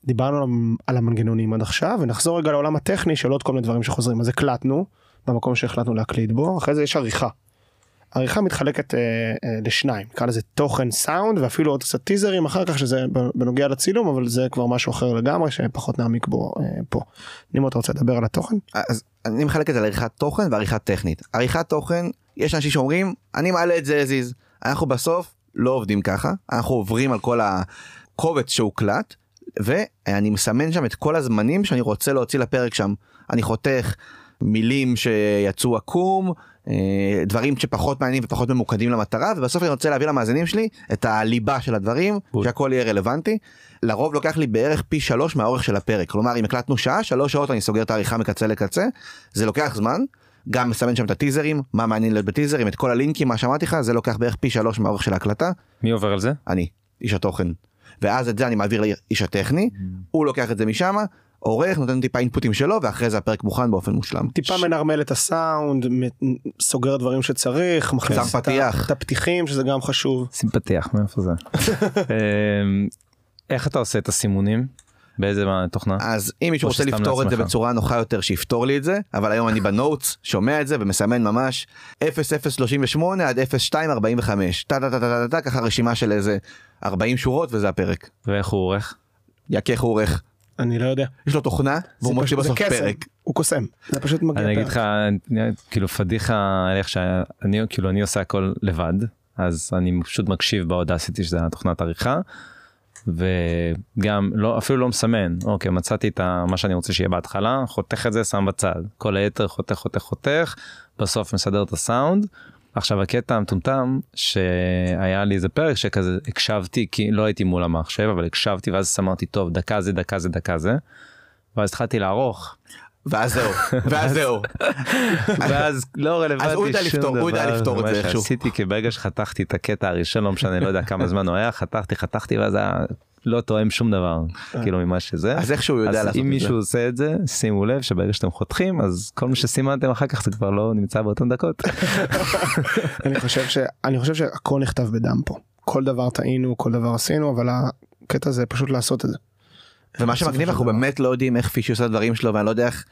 דיברנו על- המנגנונים עד עכשיו ונחזור רגע לעולם הטכני של עוד כל מיני דברים שחוזרים אז הקלטנו במקום שהחלטנו להקליט בו אחרי זה יש עריכה. עריכה מתחלקת אה, אה, לשניים נקרא לזה תוכן סאונד ואפילו עוד קצת טיזרים אחר כך שזה בנוגע לצילום אבל זה כבר משהו אחר לגמרי שפחות נעמיק בו אה, פה. נימו אתה רוצה לדבר על התוכן? אז אני מחלק את זה לעריכת תוכן ועריכה טכנית. עריכת תוכן, יש אנשים שאומרים, אני מעלה את זה as. אנחנו בסוף לא עובדים ככה, אנחנו עוברים על כל הקובץ שהוקלט, ואני מסמן שם את כל הזמנים שאני רוצה להוציא לפרק שם. אני חותך מילים שיצאו עקום, אה, דברים שפחות מעניינים ופחות ממוקדים למטרה, ובסוף אני רוצה להביא למאזינים שלי את הליבה של הדברים, בול. שהכל יהיה רלוונטי. לרוב לוקח לי בערך פי שלוש מהאורך של הפרק, כלומר אם הקלטנו שעה, שלוש שעות אני סוגר את העריכה מקצה לקצה, זה לוקח זמן. גם מסמן שם את הטיזרים, מה מעניין להיות בטיזרים, את כל הלינקים, מה שאמרתי לך, זה לוקח בערך פי שלוש מהאורך של ההקלטה, מי עובר על זה? אני, איש התוכן. ואז את זה אני מעביר לאיש הטכני, הוא לוקח את זה משם, עורך, נותן טיפה אינפוטים שלו, ואחרי זה הפרק מוכן באופן מושלם. טיפה מנרמל את הסאונד סוגר דברים שצריך מכניס את הפתיחים שזה גם חשוב. שים פתיח מאיפה זה? אמ, איך אתה עושה את הסימונים? באיזה מה, תוכנה? אז אם מישהו רוצה לפתור את זה. בצורה נוחה יותר שיפתור לי את זה אבל היום אני בנוטס שומע את זה ומסמן ממש 0038 עד 0245 טה טה טה טה טה טה ככה רשימה של איזה 40 שורות וזה הפרק. ואיך הוא עורך? יקח הוא עורך. אני לא יודע. יש לו תוכנה והוא מוציא בסוף קסם. פרק. הוא קוסם. זה פשוט מגיע אני אגיד. לך כאילו פדיחה על איך שאני כאילו אני עושה הכל לבד אז אני פשוט מקשיב באודסיטי שזה התוכנת עריכה. וגם לא אפילו לא מסמן אוקיי מצאתי את ה- מה שאני רוצה שיהיה בהתחלה חותך את זה שם בצד כל היתר חותך חותך חותך בסוף מסדר את הסאונד. עכשיו הקטע המטומטם שהיה לי איזה פרק שכזה הקשבתי כי לא הייתי מול המחשב אבל הקשבתי ואז אמרתי טוב דקה זה דקה זה דקה זה. ואז התחלתי לערוך ואז זהו. ואז זהו. ואז לא רלוונטי אז הוא יודע שום לפתור, הוא יודע דבר. לפתור את זה מה איכשהו. שעשיתי כי ברגע שחתכתי את הקטע הראשון לא משנה לא יודע כמה זמן הוא היה חתכתי חתכתי ואז היה לא תואם שום דבר כאילו ממה שזה. אז איכשהו הוא יודע לעשות אם את זה. מישהו עושה את זה שימו לב שברגע שאתם חותכים אז כל מה שסימנתם אחר כך זה כבר לא נמצא באותן דקות. אני חושב ש... אני חושב שהכל נכתב בדם פה. כל דבר טעינו, כל דבר עשינו, אבל הקטע זה פשוט לעשות את זה. ומה שמגניב אנחנו. באמת לא יודעים איך פישי עושה את הדברים שלו ואני לא יודע איך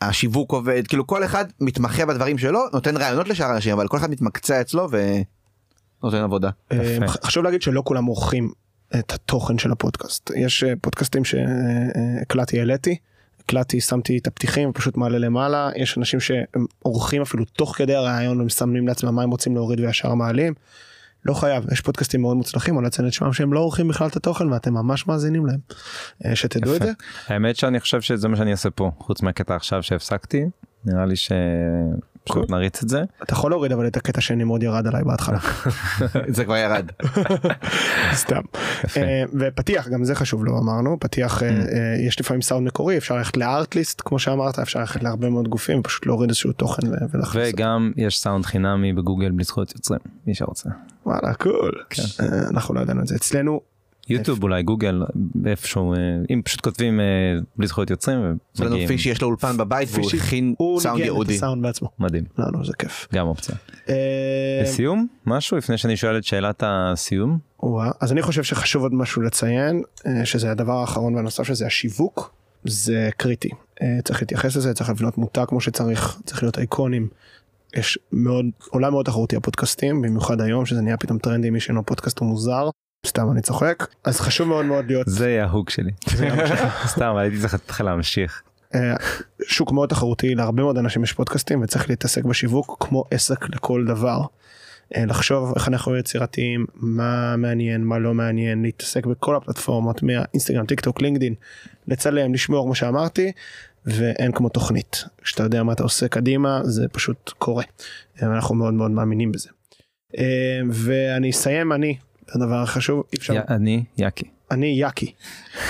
השיווק עובד כאילו כל אחד מתמחה בדברים שלו נותן רעיונות לשאר האנשים אבל כל אחד מתמקצע אצלו ונותן עבודה. אה, חשוב להגיד שלא כולם עורכים את התוכן של הפודקאסט. יש אה, פודקאסטים שהקלטתי העליתי, הקלטתי שמתי את הפתיחים ופשוט מעלה למעלה, יש אנשים שהם עורכים אפילו תוך כדי הרעיון ומסמנים לעצמם מה הם רוצים להוריד וישר מעלים. לא חייב, יש פודקאסטים מאוד מוצלחים, אני לא אציין את שמם שהם לא עורכים בכלל את התוכן ואתם ממש מאזינים להם. אה, שתדעו את יפה. זה. האמת שאני חושב שזה מה שאני אעשה פה חוץ מהקטע עכשיו שהפסקתי נראה לי שפשוט נריץ את זה. אתה יכול להוריד אבל את הקטע שנמרוד ירד עליי בהתחלה. זה כבר ירד. סתם. אה, ופתיח גם זה חשוב לא אמרנו פתיח אה, Mm. אה, יש לפעמים סאונד מקורי אפשר ללכת לארטליסט כמו שאמרת אפשר ללכת להרבה מאוד גופים פשוט להוריד איזשהו תוכן ולהכניס. וגם יש סאונד חינמי בגוגל בלי זכויות יוצרים מי שרוצה. וואלה קול. כן. אנחנו לא ידענו את זה אצלנו יוטיוב אולי גוגל איפשהו אה, אם פשוט כותבים אה, בלי זכויות יוצרים יש לנו ומגיעים פישי יש לו אולפן בבית והוא הכין סאונד בעצמו. מדהים לא לא זה כיף. גם אופציה. אה, לסיום משהו לפני שאני שואל את שאלת הסיום אז אני חושב שחשוב עוד משהו לציין שזה הדבר האחרון והנוסף שזה השיווק זה קריטי צריך להתייחס לזה צריך לבנות מותג כמו שצריך צריך להיות אייקונים. יש מאוד עולם מאוד תחרותי הפודקאסטים במיוחד היום שזה נהיה פתאום טרנדי מי שאין לו פודקאסט הוא מוזר סתם אני צוחק. אז חשוב מאוד מאוד להיות זה יהיה ההוק שלי. סתם הייתי צריך להתחיל להמשיך. אה, שוק מאוד תחרותי להרבה מאוד אנשים יש פודקאסטים וצריך להתעסק בשיווק כמו עסק לכל דבר. אה, לחשוב איך אנחנו יצירתיים מה מעניין מה לא מעניין להתעסק בכל הפלטפורמות מהאינסטגרם טיק טוק לינקדין לצלם לשמור כמו שאמרתי ואין כמו תוכנית. כשאתה יודע מה אתה עושה קדימה זה פשוט קורה. אה, אנחנו מאוד מאוד מאמינים בזה. ואני אסיים אני הדבר החשוב אי אפשר אני יאקי אני יאקי.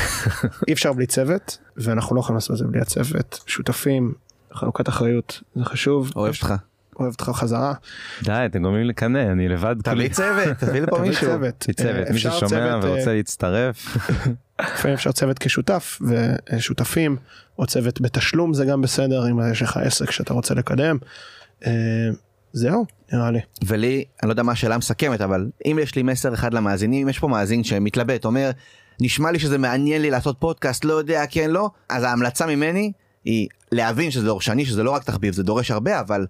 אי אפשר בלי צוות ואנחנו לא יכולים לעשות את זה בלי הצוות שותפים חלוקת אחריות זה חשוב אוהב אותך. אוהב אותך חזרה. די אתם גומרים לקנא אני לבד תביא צוות תביא לפה תביא מישהו. לי צוות אה, מי ששומע צוות, אה, ורוצה להצטרף לפעמים אפשר צוות כשותף ושותפים או צוות בתשלום זה גם בסדר אם יש לך עסק שאתה רוצה לקדם. זהו נראה לי. ולי אני לא יודע מה השאלה המסכמת אבל אם יש לי מסר אחד למאזינים יש פה מאזין שמתלבט אומר נשמע לי שזה מעניין לי לעשות פודקאסט לא יודע כן לא אז ההמלצה ממני היא להבין שזה דורשני שזה לא רק תחביב זה דורש הרבה אבל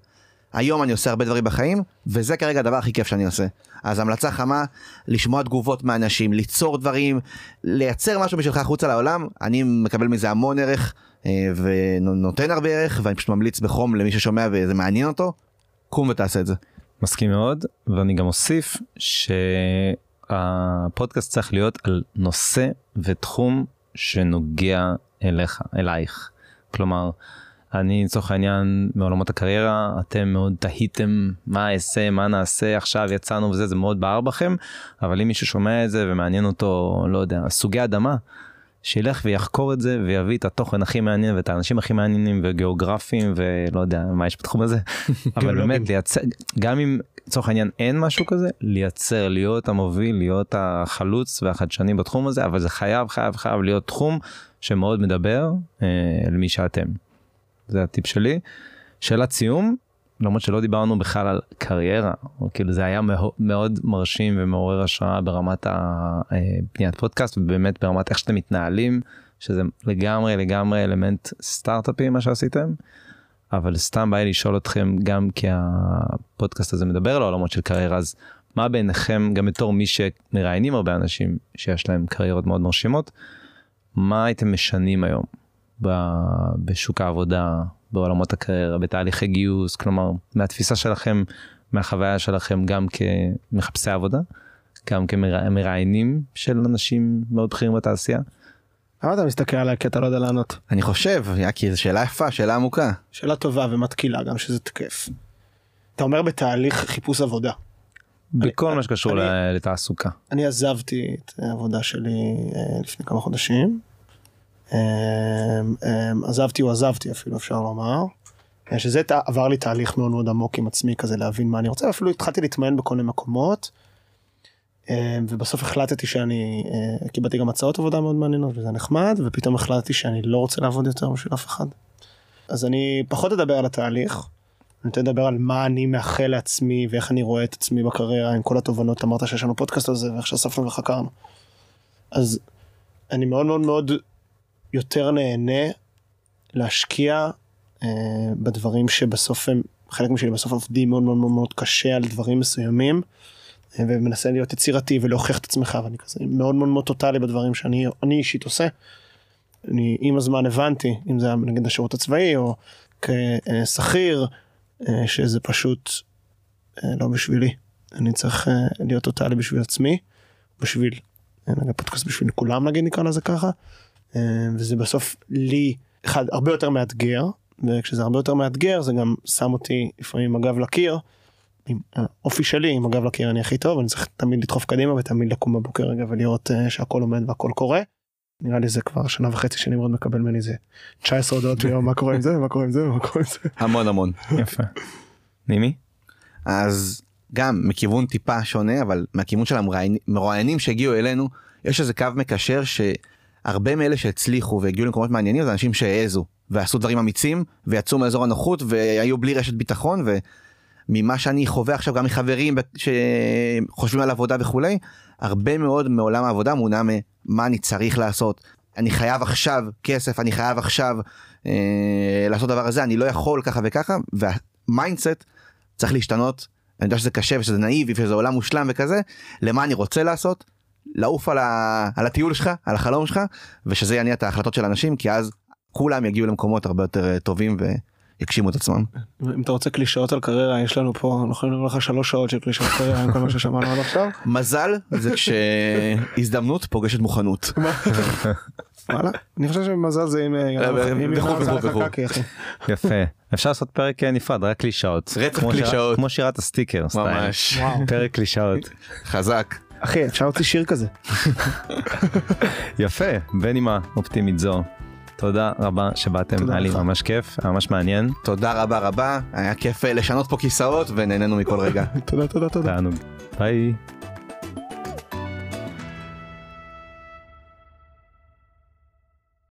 היום אני עושה הרבה דברים בחיים וזה כרגע הדבר הכי כיף שאני עושה. אז המלצה חמה לשמוע תגובות מאנשים ליצור דברים לייצר משהו בשבילך החוצה לעולם. אני מקבל מזה המון ערך אה, ונותן הרבה ערך ואני פשוט ממליץ בחום למי ששומע וזה מעניין אותו קום ותעשה את זה. מסכים מאוד ואני גם אוסיף שהפודקאסט צריך להיות על נושא ותחום שנוגע אליך אלייך כלומר אני לצורך העניין מעולמות הקריירה אתם מאוד תהיתם מה אעשה מה נעשה עכשיו יצאנו וזה זה מאוד בער בכם אבל אם מישהו שומע את זה ומעניין אותו לא יודע סוגי אדמה. שילך ויחקור את זה ויביא את התוכן הכי מעניין ואת האנשים הכי מעניינים וגיאוגרפיים ולא יודע מה יש בתחום הזה אבל. באמת לייצר גם אם לצורך העניין אין משהו כזה לייצר להיות המוביל להיות החלוץ והחדשני בתחום הזה אבל זה חייב חייב חייב להיות תחום שמאוד מדבר אה, למי שאתם. זה הטיפ שלי. שאלת סיום למרות שלא דיברנו בכלל על קריירה או כאילו זה היה מאוד, מאוד מרשים ומעורר השראה ברמת הבניית פודקאסט ובאמת ברמת איך שאתם מתנהלים שזה לגמרי לגמרי אלמנט סטארט-אפי מה שעשיתם. אבל סתם בא לי לשאול אתכם גם כי הפודקאסט הזה מדבר על העולמות של קריירה אז מה בעיניכם גם בתור מי שמראיינים הרבה אנשים שיש להם קריירות מאוד מרשימות מה הייתם משנים היום בשוק העבודה, בעולמות הקריירה, בתהליכי גיוס, כלומר, מהתפיסה שלכם, מהחוויה שלכם גם כמחפשי עבודה, גם כמראיינים של אנשים מאוד בכירים בתעשייה? למה אתה מסתכל עליי כי אתה לא יודע לענות? אני חושב, יאקי, זו שאלה יפה, שאלה עמוקה. שאלה טובה ומתקילה גם שזה תקף. אתה אומר בתהליך חיפוש עבודה. בכל אני- מה שקשור אני- לתעסוקה. אני עזבתי את העבודה שלי אה, לפני כמה חודשים. אה, אה, עזבתי או עזבתי אפילו אפשר לומר. אה, שזה עבר לי תהליך מאוד מאוד עמוק עם עצמי כזה להבין מה אני רוצה ואפילו התחלתי להתמיין בכל מיני מקומות. אה, ובסוף החלטתי שאני אה, קיבלתי גם הצעות עבודה מאוד מעניינות וזה נחמד ופתאום החלטתי שאני לא רוצה לעבוד יותר בשביל אף אחד. אז אני פחות אדבר על התהליך. אני רוצה לדבר על מה אני מאחל לעצמי ואיך אני רואה את עצמי בקריירה עם כל התובנות אמרת שיש לנו פודקאסט על זה ואיך שאספנו וחקרנו. אז אני מאוד מאוד מאוד יותר נהנה להשקיע אה, בדברים שבסוף הם חלק משלי בסוף עובדים מאוד מאוד מאוד מאוד קשה על דברים מסוימים אה, ומנסה להיות יצירתי ולהוכיח את עצמך ואני כזה מאוד מאוד מאוד טוטאלי בדברים שאני אני אישית עושה. אני עם הזמן הבנתי אם זה היה נגיד השירות הצבאי או כשכיר אה, שזה פשוט אה, לא בשבילי. אני צריך אה, להיות טוטאלי בשביל עצמי, בשביל, אה, נגיד פודקאסט בשביל כולם נגיד נקרא לזה ככה, אה, וזה בסוף לי אחד הרבה יותר מאתגר, וכשזה הרבה יותר מאתגר זה גם שם אותי לפעמים עם הגב לקיר, עם האופי שלי עם הגב לקיר אני הכי טוב, אני צריך תמיד לדחוף קדימה ותמיד לקום בבוקר רגע ולראות אה, שהכל עומד והכל קורה. נראה לי זה כבר שנה וחצי שנמרוד מקבל ממני זה 19 הודעות ביום מה קורה עם זה מה קורה עם זה מה קורה עם זה. המון המון. יפה. נימי? אז גם מכיוון טיפה שונה אבל מהכיוון של המרואיינים- שהגיעו אלינו יש איזה קו מקשר שהרבה מאלה שהצליחו והגיעו למקומות מעניינים זה אנשים שהעזו ועשו דברים אמיצים ויצאו מאזור הנוחות והיו בלי רשת ביטחון וממה שאני חווה עכשיו גם מחברים שחושבים על עבודה וכולי הרבה מאוד מעולם העבודה מונע ממה אני צריך לעשות. אני חייב עכשיו כסף אני חייב עכשיו אה, לעשות דבר הזה אני לא יכול ככה וככה וה mindset צריך להשתנות. אני יודע שזה קשה ושזה נאיבי ושזה עולם מושלם וכזה למה אני רוצה לעשות לעוף על, ה... על הטיול שלך על החלום שלך ושזה יניע את ההחלטות של אנשים כי אז כולם יגיעו למקומות הרבה יותר אה, טובים ויגשימו את עצמם. אם אתה רוצה קלישאות על קריירה יש לנו פה אנחנו יכולים לומר לך שלוש שעות של קלישאות קריירה עם כל מה ששמענו עד עכשיו. מזל זה כשהזדמנות פוגשת מוכנות. וואלה אני חושב שמזל זה עם אחי. יפה. אפשר לעשות פרק אה, נפרד, רק קלישאות. שירה- קלישאות. כמו שירת הסטיקר. פרק קלישאות. חזק. אחי אפשר להוציא שיר כזה. יפה, בנימה אופטימית זו. תודה רבה שבאתם, היה לי. ממש כיף, היה ממש מעניין. תודה רבה רבה היה כיף אה, לשנות פה כיסאות ונהנינו מכל רגע. תודה תודה תודה. תענוג. ביי.